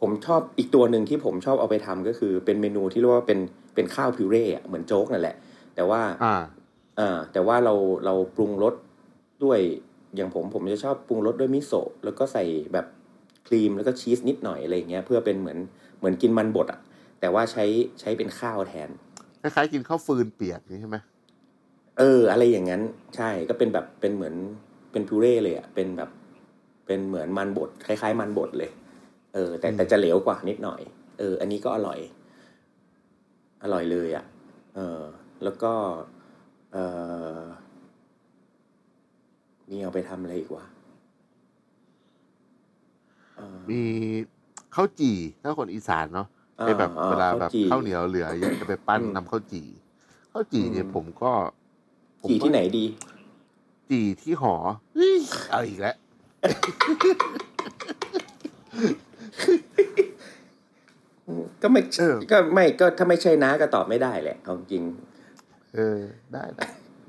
ผผมชอบอีกตัวหนึ่งที่ผมชอบเอาไปทำก็คือ เป็นเมนูที่เรียกว่าเป็นเป็นข้าวพิวเร่อะเหมือนโจ๊กนั่นแหละ แต่ว่าอ่าอ่าแต่ว่าเราเราปรุงรสด้วยอย่างผมผมจะชอบปรุงรสด้วยมิโซะแล้วก็ใส่แบบครีมแล้วก็ชีสนิดหน่อยอะไรอย่างเงี้ยเพื่อเป็นเหมือนเหมือนกินมันบดอะ แต่ว่าใช้ใช้เป็นข้าวแทนคล้ายๆกินข้าวฟืนเปียกนี่ใช่ไหมเออ อะไรอย่างนั้น ใช่ก็เป็นแบบเป็นเหมือน เป็นพิวเร่เลยอะเป็นแบบเป็นเหมือนมันบดคล้ายๆ มันบดเลย เออ แต่แต่จะเหลวกว่านิดหน่อย เออ อันนี้ก็อร่อย อร่อยเลยอะ เออ แล้วก็ เออนี่เอาไปทำอะไรอีกวะเออ มีข้าวจี่ถ้าคนอีสานเนาะอ่าไอ้แบบอ่าเวลาแบบข้าวจี่ข้าวเหนียวเหลือเยอะจะไปปั้นอืมนำข้าวจี่ข้าวจี่เนี่ยอืม ผมก็ผมจี่ก็ที่ไหนดี จี่ที่หอเฮ้ยเอาอีกแล้ว ก็ไม่เออ ก็ไม่ก็ถ้าไม่ใช่น้าก็ตอบไม่ได้แหละเอาจริง เออ ได้ได้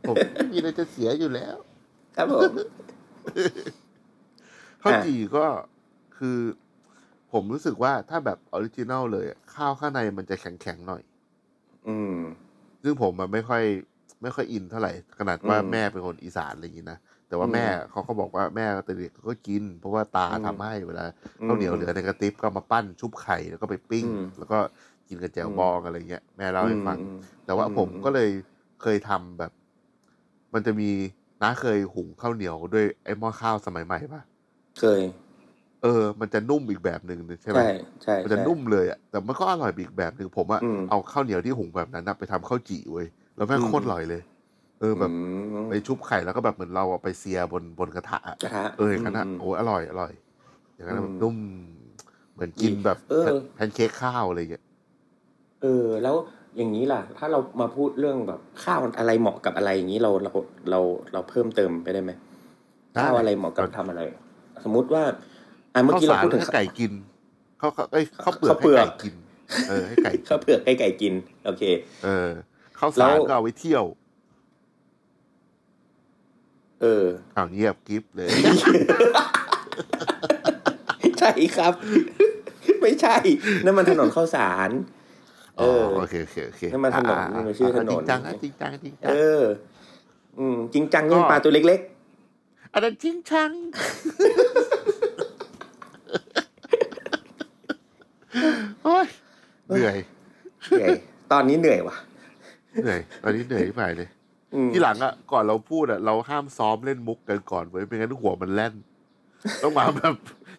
ผมไม่มีอะไรจะเสียอยู่แล้ว ครับผม ข้าวอะ จี่ก็คือ ผมรู้สึกว่าถ้าแบบออริจินัลเลยอะข้าวข้างในมันจะแข็งๆหน่อย อืม ซึ่งผมมันไม่ค่อย ไม่ค่อยอินเท่าไหร่ขนาดว่าอืมแม่เป็นคนอีสานอะไรอย่างนี้นะแต่ว่าอืมแม่เขาก็บอกว่าแม่แต่เด็กก็กิน เพราะว่าตาอืมทำให้เวลาข้าวเหนียวเหลือในกระติบก็เอามาปั้นชุบไข่แล้วก็ไปปิ้งอืมแล้วก็กินกับแจ่วอืมบองอะไรเงี้ยแม่เล่าให้ฟังอืมแต่ว่าอืมผมก็เลยเคยทำแบบ มันจะมีน้าเคยหุงข้าวเหนียวด้วยไอ้หม้อข้าวสมัยใหม่ปะเคย เออ มันจะนุ่มอีกแบบหนึ่งใช่ไหมใช่ใช่มันจะใช่นุ่มเลยอะแต่มันก็อร่อยอีกแบบหนึ่งผมอะอืมเอาข้าวเหนียวที่หุงแบบนั้นนะไปทำข้าวจี่เว้ย แล้วแม่งอืมโคตรอร่อยเลย เออแบบอืมไปชุบไข่แล้วก็แบบเหมือนเราเอาไปเซียบนบนกระทะอะกระทะเอออย่างนั้นอะมโอ้ยอร่อยอร่อย อย่างนั้นอะอืมแบบนุ่มเหมือนกินแบบเออแพนเค้กข้าวอะไรอย่างเงี้ยเออ แล้วอย่างนี้ล่ะ ถ้าเรามาพูดเรื่องแบบข้าวอะไรเหมาะกับอะไรอย่างนี้เราเราเราเราเพิ่มเติมไปได้ไหมได้ข้าวอะไรเหมาะกับทำอะไร สมมุติว่าอะเมื่อข้าวกี้เราสารพูดถึงให้ไก่กินข้าวข้าวเอ้ยข้าวเปลือกข้าวเปลืให้อกไก่กิน เออให้ไก่กินข้าวเผือกให้ไก่กิน โอเค เออ ข้าวแล้สารวก็เอาไว้เที่ยว เอออ้าวเงียบกริฟเลย ใช่ครับ ไม่ใช่นั่นมันถนนข้าวสาร เออ๋ออโอเคโอเคโอเคนั่นมันถนนอ่ามันชื่อถนนจริงจังนะจริงจังจริงจัเองออืมจริงจังนี่ก็ปลาตัวเล็กอันนั้นจริงจังโอ้ยเหนื่อยๆเหนื่อย ตอนนี้เหนื่อยว่ะ เหนื่อยตอนนี้เหนื่อยที่ไปเลยอืมที่หลังอะก่อนเราพูดอะเราห้ามซ้อมเล่นมุกกันก่อนเว้ยไม่งั้นหัวมันแล่นต้องมาแบบ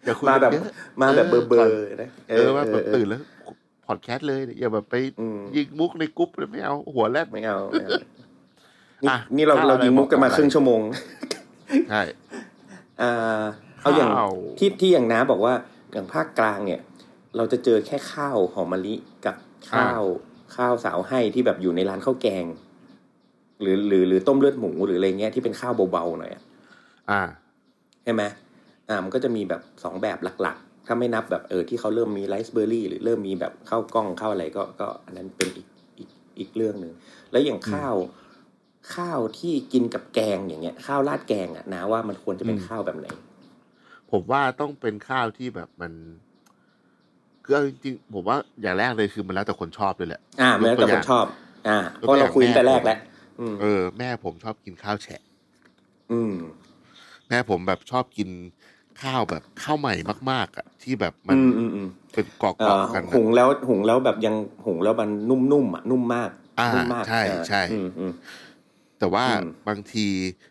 อย่าคุยมากันแบบเยอะมาแบบเบอร์เบอก่อนร์นะเออว่าแบบตื่นแล้วพอดแคสต์เลยอย่าแบบไปอืมยิงมุกในกรุ๊ปเลยไม่เอาหัวแล่นไม่เอาไม่เอานี่อะนี่เราข้าวเราอะไรยิงมุกกันมาบอกอะไรครึ่งชั่วโมงใช่อ่าเอาอย่างข้าวที่ที่อย่างน้าบอกว่าอย่างภาคกลางเนี่ย เราจะเจอแค่ข้าวหอมมะลิกับข้าว ข้าวเสาไห้ที่แบบอยู่ในร้านข้าวแกง หรือหรือหรือต้มเลือดหมูหรืออะไรเงี้ยที่เป็นข้าวเบาๆหน่อยอะอ่าใช่ไหมอ่ามันก็จะมีแบบสองแบบหลักๆ ถ้าไม่นับแบบเออที่เขาเริ่มมีไรซ์เบอร์รี่หรือเริ่มมีแบบข้าวกล้องข้าวอะไรก็ก็อันนั้นเป็นอีกอีกอีกเรื่องหนึ่งแล้วอย่างข้าวข้าวที่กินกับแกงอย่างเงี้ย ข้าวราดแกงอะนะว่ามันควรจะเป็นอืมข้าวแบบไหน ผมว่าต้องเป็นข้าวที่แบบมัน คือเอาจริงๆผมว่าอย่างแรกเลยคือมันแล้วแต่คนชอบเลยแหละ อ่ามันแล้วแต่ยกคตัวนอย่างชอบ อ่ายกเพตัวราะอเราย่างคุยตั้งแต่แม่แรกผมแล้วอืมเออ แม่ผมชอบกินข้าวแฉะ อืม แม่ผมแบบชอบกินข้าวแบบข้าวใหม่มาก ๆอะที่แบบมัอืนมอืมอืมเป็นกรเอ่ออกๆกันหุอะงแล้วหุงแล้วแบบยังหุงแล้วมันนุ่มๆอะนุ่มมากอ่านุ่มมากใช่อ่าใช่อืมอืมแต่ว่าอืมบางที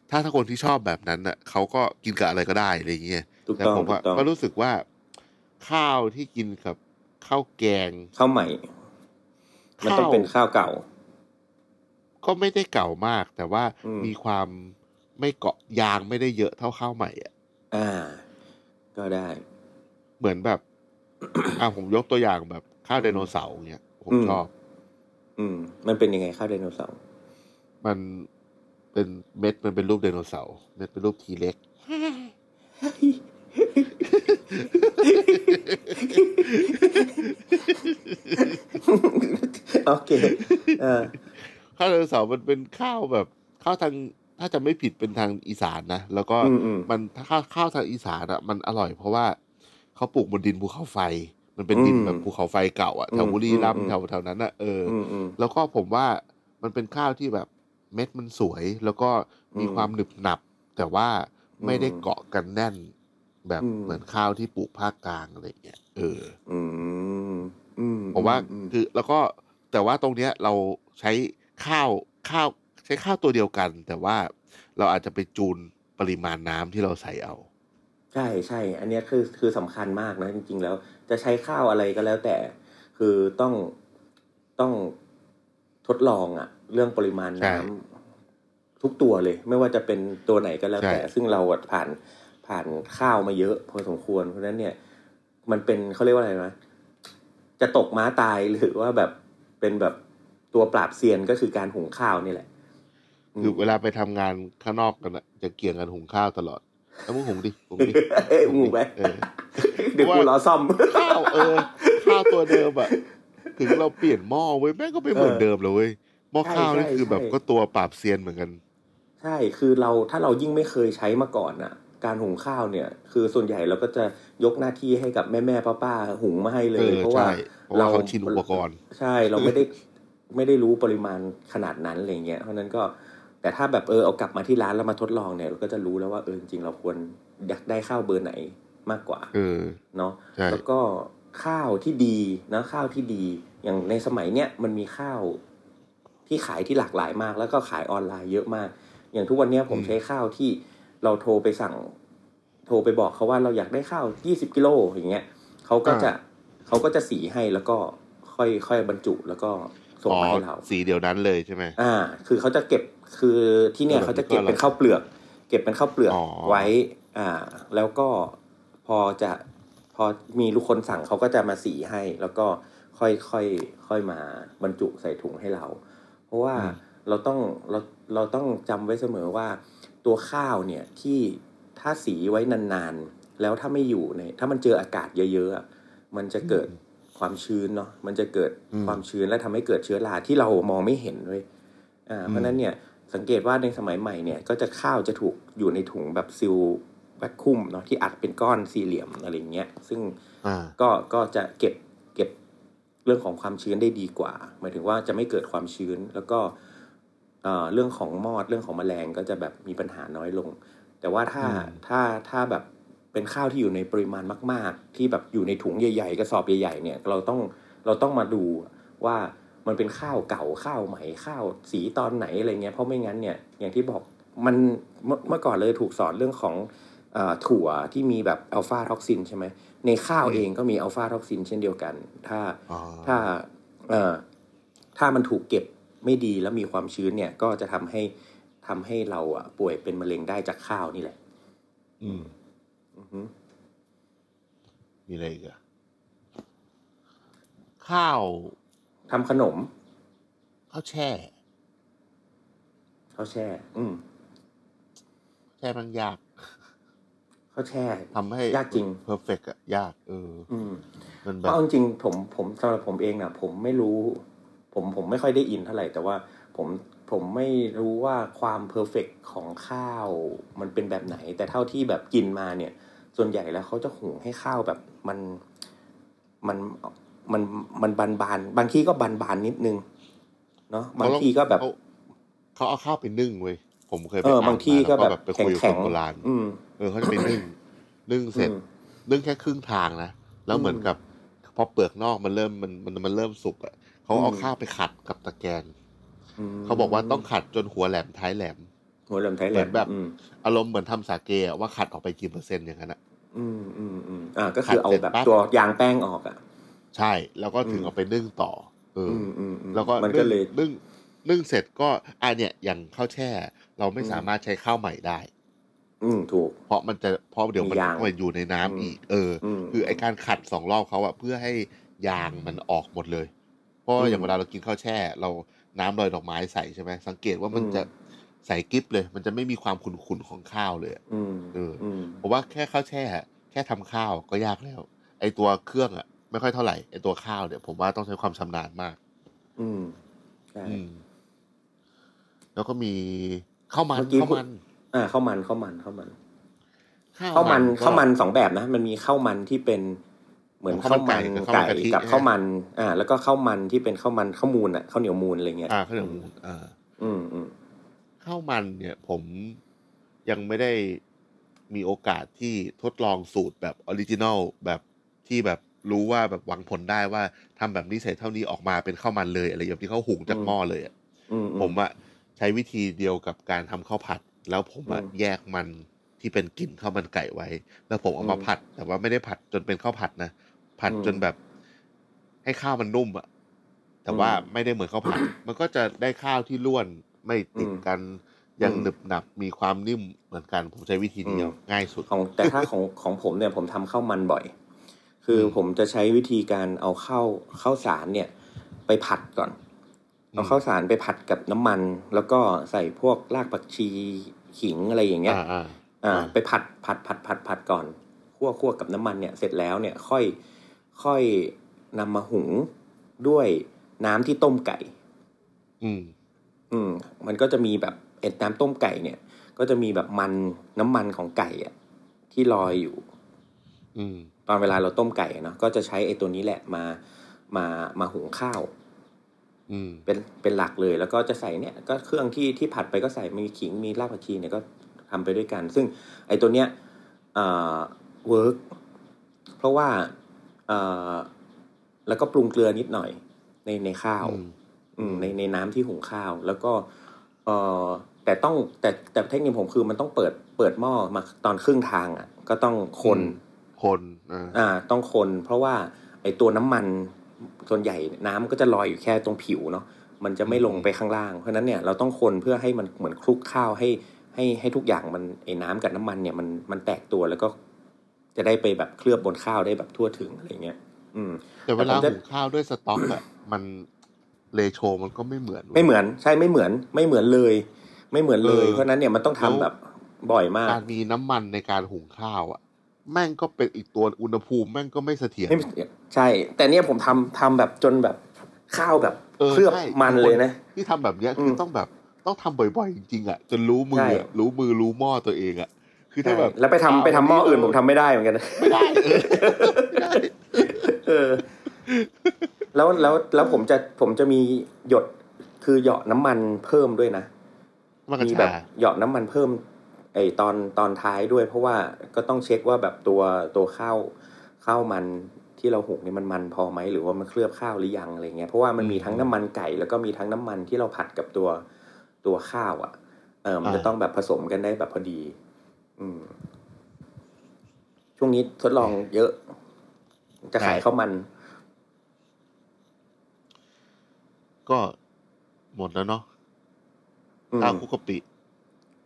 ถ้าถ้าคนที่ชอบแบบนั้นอะเขาก็กินกับอะไรก็ได้อะไรอย่างเงี้ยถูกแต่ต้องผมถูอะกต้องก็รู้สึกว่า ข้าวที่กินกับ ข้าวแกงข้าวใหม่ มันต้องข้าวเป็นข้าวเก่า ก็ไม่ได้เก่ามาก แต่ว่าอืมมีความไม่เกาะยางไม่ได้เยอะเท่าข้าวใหม่อะอ่า ก็ได้ เหมือนแบบอ่าผมยกตัวอย่างแบบข้าวไดโนเสาร์เงี้ยผมอืมชอบ อืม มันเป็นยังไงข้าวไดโนเสาร์มันเป็นเม็ดมันเป็นรูปไดโนเสาร์เม็ดเป็นรูปทีเล็ก โอเคเออข้าวไดโนเสาร์มันเป็นข้าวแบบข้าวทางถ้าจะไม่ผิดเป็นทางอีสานนะ แล้วก็อืมอืมมันถ้าข้าวข้าวทางอีสานอะมันอร่อยเพราะว่าเขาปลูกบนดินภูเขาไฟ มันเป็นดินอืมแบบภูเขาไฟเก่าอะแถวอืมบุรีรัมอืย์มแถวแถวนั้นอะเออออืมอืมแล้วก็ผมว่ามันเป็นข้าวที่แบบเม็ดมันสวย แล้วก็มีอืมความหนึบหนับ แต่ว่าไม่ได้อืมเกาะกันแน่น แบบอืมเหมือนข้าวที่ปลูกภาคกลางอะไรอย่างเงี้ยเอออืมอืมผมว่าอืมคือแล้วก็แต่ว่าตรงเนี้ยเราใช้ข้าวข้าวใช้ข้าวตัวเดียวกัน แต่ว่าเราอาจจะไปจูนปริมาณน้ำที่เราใส่เอา ใช่ใช่ อันเนี้ยคือคือสำคัญมากนะจริง ๆ แล้ว จะใช้ข้าวอะไรก็แล้วแต่ คือต้องต้องทดลองอะเรื่องปริมาณใช่น้ำทุกตัวเลย ไม่ว่าจะเป็นตัวไหนก็แล้วแต่ใช่ซึ่งเราอะผ่าน ผ่านข้าวมาเยอะพอสมควร เพราะฉะนั้นเนี่ย มันเป็นเขาเรียกว่าอะไรนะจะตกม้าตายหรือว่าแบบเป็นแบบตัวปราบเซียนก็คือการหุงข้าวนี่แหละคือเวลาไปทำงานข้างนอกกันอะจะเกี่ยงกันหุงข้าวตลอดแล้วมึงหุงดิหุงดิเอ้ยหุงไปเออเดี๋ยวกูรอซ่อมข้าวเออข้าวตัวเดิมอะถึงเราเปลี่ยนหม้อเว้ยแม่งก็ไม่เหมือนเดิมเลยเว้ยหม้อข้าวนี่ใช่คือแบบใช่ก็ตัวปราบเซียนเหมือนกัน ใช่คือเราถ้าเรายิ่งไม่เคยใช้มาก่อนอะ การหุงข้าวเนี่ย คือส่วนใหญ่เราก็จะยกหน้าที่ให้กับแม่แม่ป้าป้าๆหุงมาให้เลเอยอเพราะว่าใช่เพราะว่าเขาชินอุปกรณ์ ใช่เราไม่ได้ไม่ได้รู้ปริมาณขนาดนั้นอะไรเงี้ยเพราะฉะนั้นก็แต่ถ้าแบบเออเอากลับมาที่ร้านแล้วมาทดลองเนี่ยเราก็จะรู้แล้วว่าเออจริงๆเราควรอยากได้ข้าวเบอร์ไหนมากกว่าเออเนาะใช่แล้วก็ข้าวที่ดีนะข้าวที่ดี อย่างในสมัยเนี้ยมันมีข้าวที่ขายที่หลากหลายมาก แล้วก็ขายออนไลน์เยอะมาก อย่างทุกวันเนี้ยผมใช้ข้าวที่ เราโทรไปสั่ง โทรไปบอกเขาว่าเราอยากได้ข้าวยี่สิบกิโลอย่างเงี้ยเขาก็จะเขาก็จะสีให้แล้วก็ค่อยค่อยบรรจุแล้วก็ส่งอ๋อมาให้เราสีเดียวนั้นเลยใช่ไหมอ่า คือเขาจะเก็บคือที่เนี่ยเออเขาจะเก็บก็เป็นข้าวเปลือก เก็บเป็นข้าวเปลือกอ๋อไว้ อ่า แล้วก็พอจะพอมีลูกคนสั่งเขาก็จะมาสีให้ แล้วก็ค่อยค่อยค่อยมาบรรจุใส่ถุงให้เรา เพราะว่าเราต้องเราเราต้องจำไว้เสมอว่า ตัวข้าวเนี่ยที่ถ้าสีไว้นานๆ แล้วถ้าไม่อยู่ในถ้ามันเจออากาศเยอะๆอะมันจะเกิดความชื้นเนาะมันจะเกิดอืมความชื้นและทำให้เกิดเชื้อราที่เรามองไม่เห็นเลยอ่าเพราะฉะนั้นเนี่ยสังเกตว่าในสมัยใหม่เนี่ยก็จะข้าวจะถูกอยู่ในถุงแบบซิลแวคคุมเนาะที่อัดเป็นก้อนสี่เหลี่ยมอะไรอย่างเงี้ยซึ่งอ่าก็ก็จะเก็บเก็บเรื่องของความชื้นได้ดีกว่า หมายถึงว่าจะไม่เกิดความชื้นแล้วก็ เอ่อเรื่องของมอดเรื่องของแมลงก็จะแบบมีปัญหาน้อยลง แต่ว่าถ้าอืมถ้าถ้าแบบเป็นข้าวที่อยู่ในปริมาณมาก ๆ ที่แบบอยู่ในถุงใหญ่ๆกระสอบใหญ่ๆเนี่ยเราต้องเราต้องมาดูว่ามันเป็นข้าวเก่าข้าวใหม่ข้าวสีตอนไหนอะไรเงี้ยเพราะไม่งั้นเนี่ยอย่างที่บอกมันเมื่อเมื่อก่อนเลยถูกสอนเรื่องของเออถั่วที่มีแบบอัลฟาท็อกซินใช่ไหมในข้าวเองก็มีอัลฟาท็อกซินเช่นเดียวกัน ถ้าอ๋อถ้าเอ่อถ้ามันถูกเก็บ ไม่ดีแล้วมีความชื้นเนี่ย ก็จะทำให้ทำให้เราอะป่วยเป็นมะเร็งได้จากข้าวนี่แหละ อืมอือฮึมีอะไรอีกอะข้าวทำขนมข้าวแช่ข้าวแช่ อืมแช่มันยากข้าวแช่ทำให้ยากจริง perfect อะยากเออ อืมมันแบบราะเอาจริงๆผมผมสำหรับผมเองอะ ผมไม่รู้ ผมผมไม่ค่อยได้อินเท่าไหร่ แต่ว่าผมผมไม่รู้ว่าความ perfect ของข้าวมันเป็นแบบไหน แต่เท่าที่แบบกินมาเนี่ย ส่วนใหญ่แล้วเขาจะหุงให้ข้าวแบบมันมันมันมันบานบานๆบางทีก็บานบานๆนิดนึงเนาะบางทีก็แบบเขาเขาเอาข้าวไปนึ่งเว้ยผมเคยไปเอออ่านบางทีก็มาแบแล้วบไปคุยกับแข็คงนๆโบราณอืมเออเขาจะไปนึ่งนึ่งเสร็จอืมนึ่งแค่ครึ่งทางนะแล้วเหมือนกับพอเปลือกนอกมันเริ่มมันมันมันเริ่มสุกอะ เขาเอาอืมข้าวไปขัดกับตะแกรงมเขาบอกว่าต้องขัดจนหัวแหลมท้ายแหลม หัวเหลมไทยแหลเหมืมอนแบบอืมอารมณ์เหมือนทำสาเกอะว่าขัดออกไปกี่เปอร์เซ็นต์อย่างนั้นอะอืมอืมอืมอ่าก็คือเอาขัดเสร็จแบบปั๊บตัวยางแป้งออกอะ ใช่แล้วก็ถึงอืมเอาไปนึ่งต่อ เอออือมอืมอืมแล้วก็มันก็เลยนึ่งนึ่งเสร็จก็อะเนี่ยอย่างข้าวแช่ เราไม่อืมสามารถใช้ข้าวใหม่ได้ อืมถูก เพราะมันจะเพราะเดี๋ยวมันมียางมันอยู่ในน้ำอืมอีก เอออมคือไอการขัดสองรอบเขาอะเพื่อให้ยางมันออกหมดเลย เพราะว่าอืมอย่างเวลาเรากินข้าวแช่ เราน้ำลอยดอกไม้ใส่ใช่ไหมสังเกตว่ามันอืมจะใส่กิ๊บเลย มันจะไม่มีความขุ่นๆของข้าวเลยอะอืมเอออืมผมว่าแค่ข้าวแช่ แค่ทำข้าวก็ยากแล้ว ไอตัวเครื่องอะไม่ค่อยเท่าไหร่ไอตัวข้าวเนี่ย ผมว่าต้องใช้ความชำนาญมาก อืมใช่อืมแล้วก็มีข้าวมันเมื่อกี้ข้าวมันอ่าข้าวมันข้าวมันข้าวมันข้าวข้าวมันก็ข้าวมันสองแบบนะ มันมีข้าวมันที่เป็น เหมือนข้าข้าววมัมันนไก่ไก่กับข้าวมันกะทิกับใช่ไหมข้าวมัน อ่า แล้วก็ข้าวมันที่เป็นข้าวมันข้าวมูลอะข้าวเหนียวมูลอะไรเงี้ยอ่าข้าวเหนียวมูนอ่าอืมอืมข้าวมันเนี่ยผมยังไม่ได้มีโอกาสที่ทดลองสูตรแบบ original แบบที่แบบรู้ว่าแบบหวังผลได้ว่าทำแบบนี้ใส่เท่านี้ออกมาเป็นข้าวมันเลยอะไรอย่างที่เขาหุงจากหม้อเลยอะอืมผมอะใช้วิธีเดียวกับการทำข้าวผัด แล้วผมอะอืมแยกมันที่เป็นกลิ่นข้าวมันไก่ไว้ แล้วผมเอามาอืมผัด แต่ว่าไม่ได้ผัดจนเป็นข้าวผัดนะ ผัดอืมจนแบบ ให้ข้าวมันนุ่มอะแต่ว่าอืมไม่ได้เหมือนข้าวผัด มันก็จะได้ข้าวที่ร่วนไม่ติดอืมกันยังอืมหนึบหนับมีความนิ่มเหมือนกัน ผมใช้วิธีเดียวอืมง่ายสุดของแต่ถ้าของของผมเนี่ยผมทำข้าวมันบ่อย คืออมผมจะใช้วิธีการเอาข้าวข้าวสารเนี่ย ไปผัดก่อน เอาข้าวสารไปผัดกับน้ำมัน แล้วก็ใส่พวกรากผักชีขิงอะไรอย่างเงี้ยอ่าอ่าอ่าอ่าไปผัดผัดผัดผัดผัดก่อนคั่วคั่วกับน้ำมันเนี่ยเสร็จแล้วเนี่ยค่อย ค่อยนำมาหุงด้วยน้ำที่ต้มไก่ อืม อืม มันก็จะมีแบบเอ็ดน้ำต้มไก่เนี่ย ก็จะมีแบบมันน้ำมันของไก่อะที่ลอยอยู่ อืม ตอนเวลาเราต้มไก่อะเนาะก็จะใช้ไอ้ตัวนี้แหละมามามาหุงข้าว อืม เป็นเป็นหลักเลย แล้วก็จะใส่เนี่ย ก็เครื่องที่ที่ผัดไปก็ใส่มีขิงมีรากผักชีเนี่ยก็ทำไปด้วยกัน ซึ่งไอ้ตัวเนี้ยเอ่อเวิร์กเพราะว่า เอ่อแล้วก็ปรุงเกลือนิดหน่อย ในในข้าว อืมอืมในในน้ำที่หุงข้าว แล้วก็ เอ่อแต่ต้องแต่แต่เทคนิคผมคือมันต้องเปิดเปิดหม้อมาตอนครึ่งทางอะ ก็ต้องคนคนอ่าอ่าต้องคน เพราะว่า ไอตัวน้ำมันส่วนใหญ่น้ำก็จะลอยอยู่แค่ตรงผิวเนาะมันจะไม่ลงไปข้างล่าง เพราะฉะนั้นเนี่ยเราต้องคนเพื่อให้มันเหมือนคลุกข้าวให้ให้ให้ทุกอย่างมันไอ้น้ำกับน้ำมันเนี่ยมันมันแตกตัวแล้วก็ จะได้ไปแบบเคลือบบนข้าวได้แบบทั่วถึงอะไรเงี้ยอืม แต่เวลาแต่ผมจะหุงข้าวด้วยสต๊อกอะมันเลโชมันก็ไม่เหมือนว้ยไม่เหมือนใช่ไม่เหมือนไม่เหมือนเลย ไม่เหมือนเลยเออเพราะฉะนั้นเนี่ยมันต้องทำแล้วแบบบ่อยมาก การมีน้ำมันในการหุงข้าวอะแม่งก็เป็นอีกตัวอุณหภูมิแม่งก็ไม่เสถียรไม่ใช่ แต่เนี่ยผมทำทำแบบจนแบบข้าวแบบเออเคลือบใช่มันเลยนะที่ทำแบบเนี้ยอืมคือต้องแบบต้องทำบ่อยๆจริงๆอะจนรู้มือใช่อะรู้มือรู้หม้อตัวเองอะ คือถ้าแบบแล้วไปทำไปทำหม้ออื่นผมทำไม่ได้เหมือนกันนะไม่ได้เออไม่ได้เออแล้วแล้วแล้วผมจะผมจะมีหยดคือเหยาะน้ำมันเพิ่มด้วยนะมันกระมีแบชาบเหยาะน้ำมันเพิ่ม ไอตอนตอนท้ายด้วย เพราะว่าก็ต้องเช็คว่าแบบตัวตัวข้าวข้าวมันที่เราหุงเนี่ยมันมันพอไหมหรือว่ามันเคลือบข้าวหรือยังอะไรเงี้ยเพราะว่ามันมีทั้งน้ำมันไก่ แล้วก็มีทั้งน้ำมันที่เราผัดกับตัวตัวข้าวอะเออมันจะต้องแบบผสมกันได้แบบพอดีอืม ช่วงนี้ทดลองเยอะ จะขายข้าวมัน ก็หมดแล้วเนาะอืมข้าวคลุกกะปิ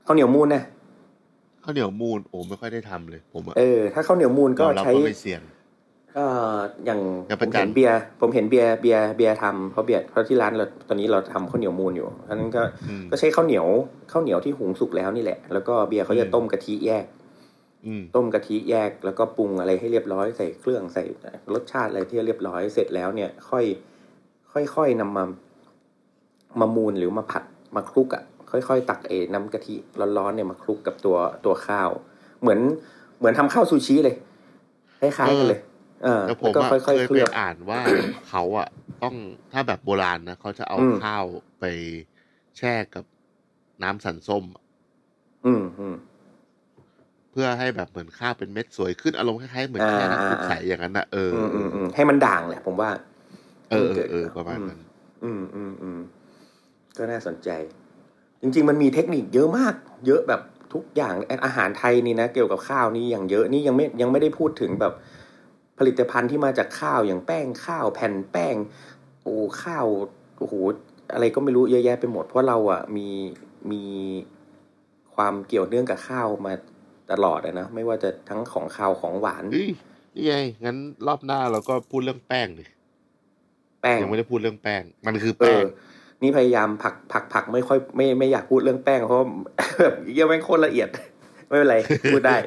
ข้าวเหนียวมูนนะข้าวเหนียวมูนโอ้ไม่ค่อยได้ทำเลย ผมอะเออถ้าข้าวเหนียวมูนก็ยอมรับใช้ว่าไม่เสี่ยง เอ่ออย่างอย่างผประมจัเห็นนเบียร์ผมเห็นเบียร์เบียร์เบียร์ทำเพราะเบียร์เพราะที่ร้านเราตอนนี้เราทำข้าวเหนียวมูนอยู่อันนั้นก็อืมก็ใช้ข้าวเหนียวข้าวเหนียวที่หุงสุกแล้วนี่แหละ แล้วก็เบียร์เขาจะอืมต้มกะทิแยกอืมต้มกะทิแยกแล้วก็ปรุงอะไรให้เรียบร้อยใส่เครื่องใส่รสชาติอะไรที่เรียบร้อยเสร็จแล้วเนี่ย ค่อย ค่อยๆนำมามามูนหรือมาผัดมาคลุกอะค่อยๆ ตักเอน้ำกะทิร้อนๆเนี่ยมาคลุกกับตัวตัวข้าว เหมือนเหมือนทำข้าวซูชิเลยคล้ายๆกันเลยเออ แต่ผแล้วมก็อะค่อยเคๆยเคไปลือบอ่านว่าเขาอะต้องถ้าแบบโบราณนะเขาจะเอาอืมข้าวไปแช่กับน้ำสันส้มอะอืมอืมเพื่อให้แบบเหมือนข้าวเป็นเม็ดสวยขึ้นอารมณ์คล้ายๆเหมือนอ่าแช่น้ำซุปอ่าใสอย่างนั้นนะเอออือมอืมอืมให้มันด่างแหละผมว่า เออเอให้อเออกิดประมาณนั้นอืมอืมอืมก็น่าสนใจ จริง ๆ มันมีเทคนิคเยอะมาก เยอะแบบทุกอย่างอาหารไทยนี่นะ เกี่ยวกับข้าวนี่อย่างเยอะนี่ยังไม่ยังไม่ได้พูดถึงแบบ ผลิตภัณฑ์ที่มาจากข้าวอย่างแป้งข้าวแผ่นแป้งโอ้ข้าวโอ้โหอะไรก็ไม่รู้เยอะแยะไปหมด เพราะเราอะมีมีความเกี่ยวเนื่องกับข้าวมาตลอดอะนะไม่ว่าจะทั้งของข้าวของหวานเฮ้ยนี่ไงงั้นรอบหน้าเราก็พูดเรื่องแป้งดิแป้งยังไม่ได้พูดเรื่องแป้ง มันคือเอแป้องนี่พยายามผลักผลักผลักไม่ค่อยไม่ไม่อยากพูดเรื่องแป้งเพราะแบบเยี่ยแม่งโคตรละเอียด ไม่เป็นไรพูดได้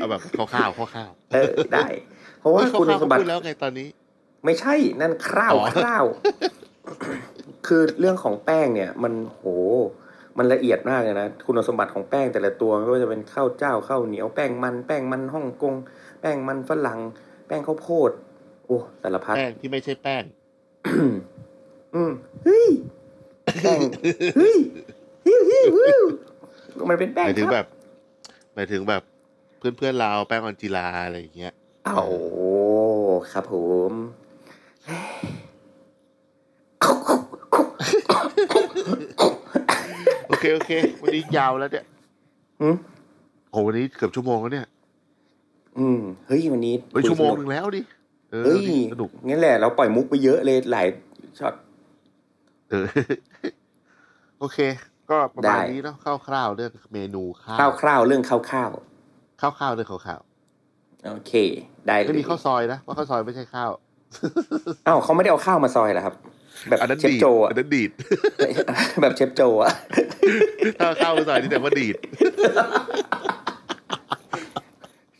เอาแบบคร่าวๆคร่าวๆเออได้เพ ราะว่าเฮ้ยคุณคร่าวๆสมบัติพูดแล้วไงตอนนี้ ไม่ใช่นั่นคร่าวอ๋อคร่าว คือเรื่องของแป้งเนี่ย มันโห มันละเอียดมากเลยนะคุณสมบัติของแป้งแต่ละตัวไม่ว่าจะเป็นข้าวเจ้าข้าวเหนียวแป้งมันแป้งมันฮ่องกง แป้งมันฝรั่งแป้งข้าวโพดโอ้สารพัดแป้งที่ไม่ใช่แป้งอืมเฮ้ยแป้งเฮ้ยฮิวฮิวฮิวมันเป็นหแป้งมายถึงครับแบบหมายถึงแบบเพื่อนเพื่อนๆเราแป้งออนจิลาอะไรอย่างเงี้ย อ้าวโอ้ครับผมโอเค โอเค วันนี้ยาวแล้วเนี่ยอืมโอ้วันนี้เกือบชั่วโมงแล้วเนี่ย อืม เฮ้ย วันนี้เฮ้ยคุยชั่วโมงสหนุนึ่กงแล้วดิเออเฮ้ยสนุกงั้นแหละ เราปล่อยมุกไปเยอะเลยหลายช็อตเออ โอเค ก็ประมาณได้นี้เนาะคร่าวๆเรื่องเมนูข้าวคร่าวๆเรื่องคร่าวคร่าวๆเรื่องข้าวๆ โอเค ได้ๆเลไม่ยมีข้าวซอยนะเพราะข้าวซอยไม่ใช่ข้าวอ้าวเขาไม่ได้เอาข้าวมาซอยเหรอครับ แบบอันนั้นเชฟดีดโจอะอันนั้นดีดแบบเชฟโจอะถ้าข้าวซอยนี่แต่ว่าดีด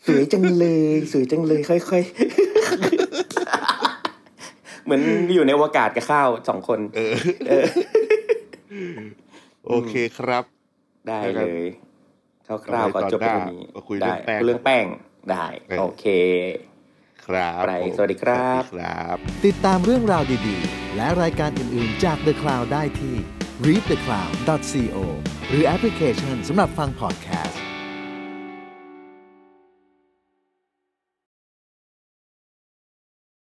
สวยจังเลย สวยจังเลยค่อยๆ เหมือนอยู่ในอวกาศกับข้าวสองคน เออเออโอเคครับ ได้เลยคร่าวๆก็จบไปตรงนี้มาคุยเรื่ได้องแป้งเรื่องแป้ง ได้เออโอเค ครับไปผมสวัสดีครับสวัสดีครับ ติดตามเรื่องราวดีๆ และรายการอื่นๆจาก The Cloud ได้ที่ readthecloud.co หรือแอปพลิเคชันสำหรับฟังพอดแคสต์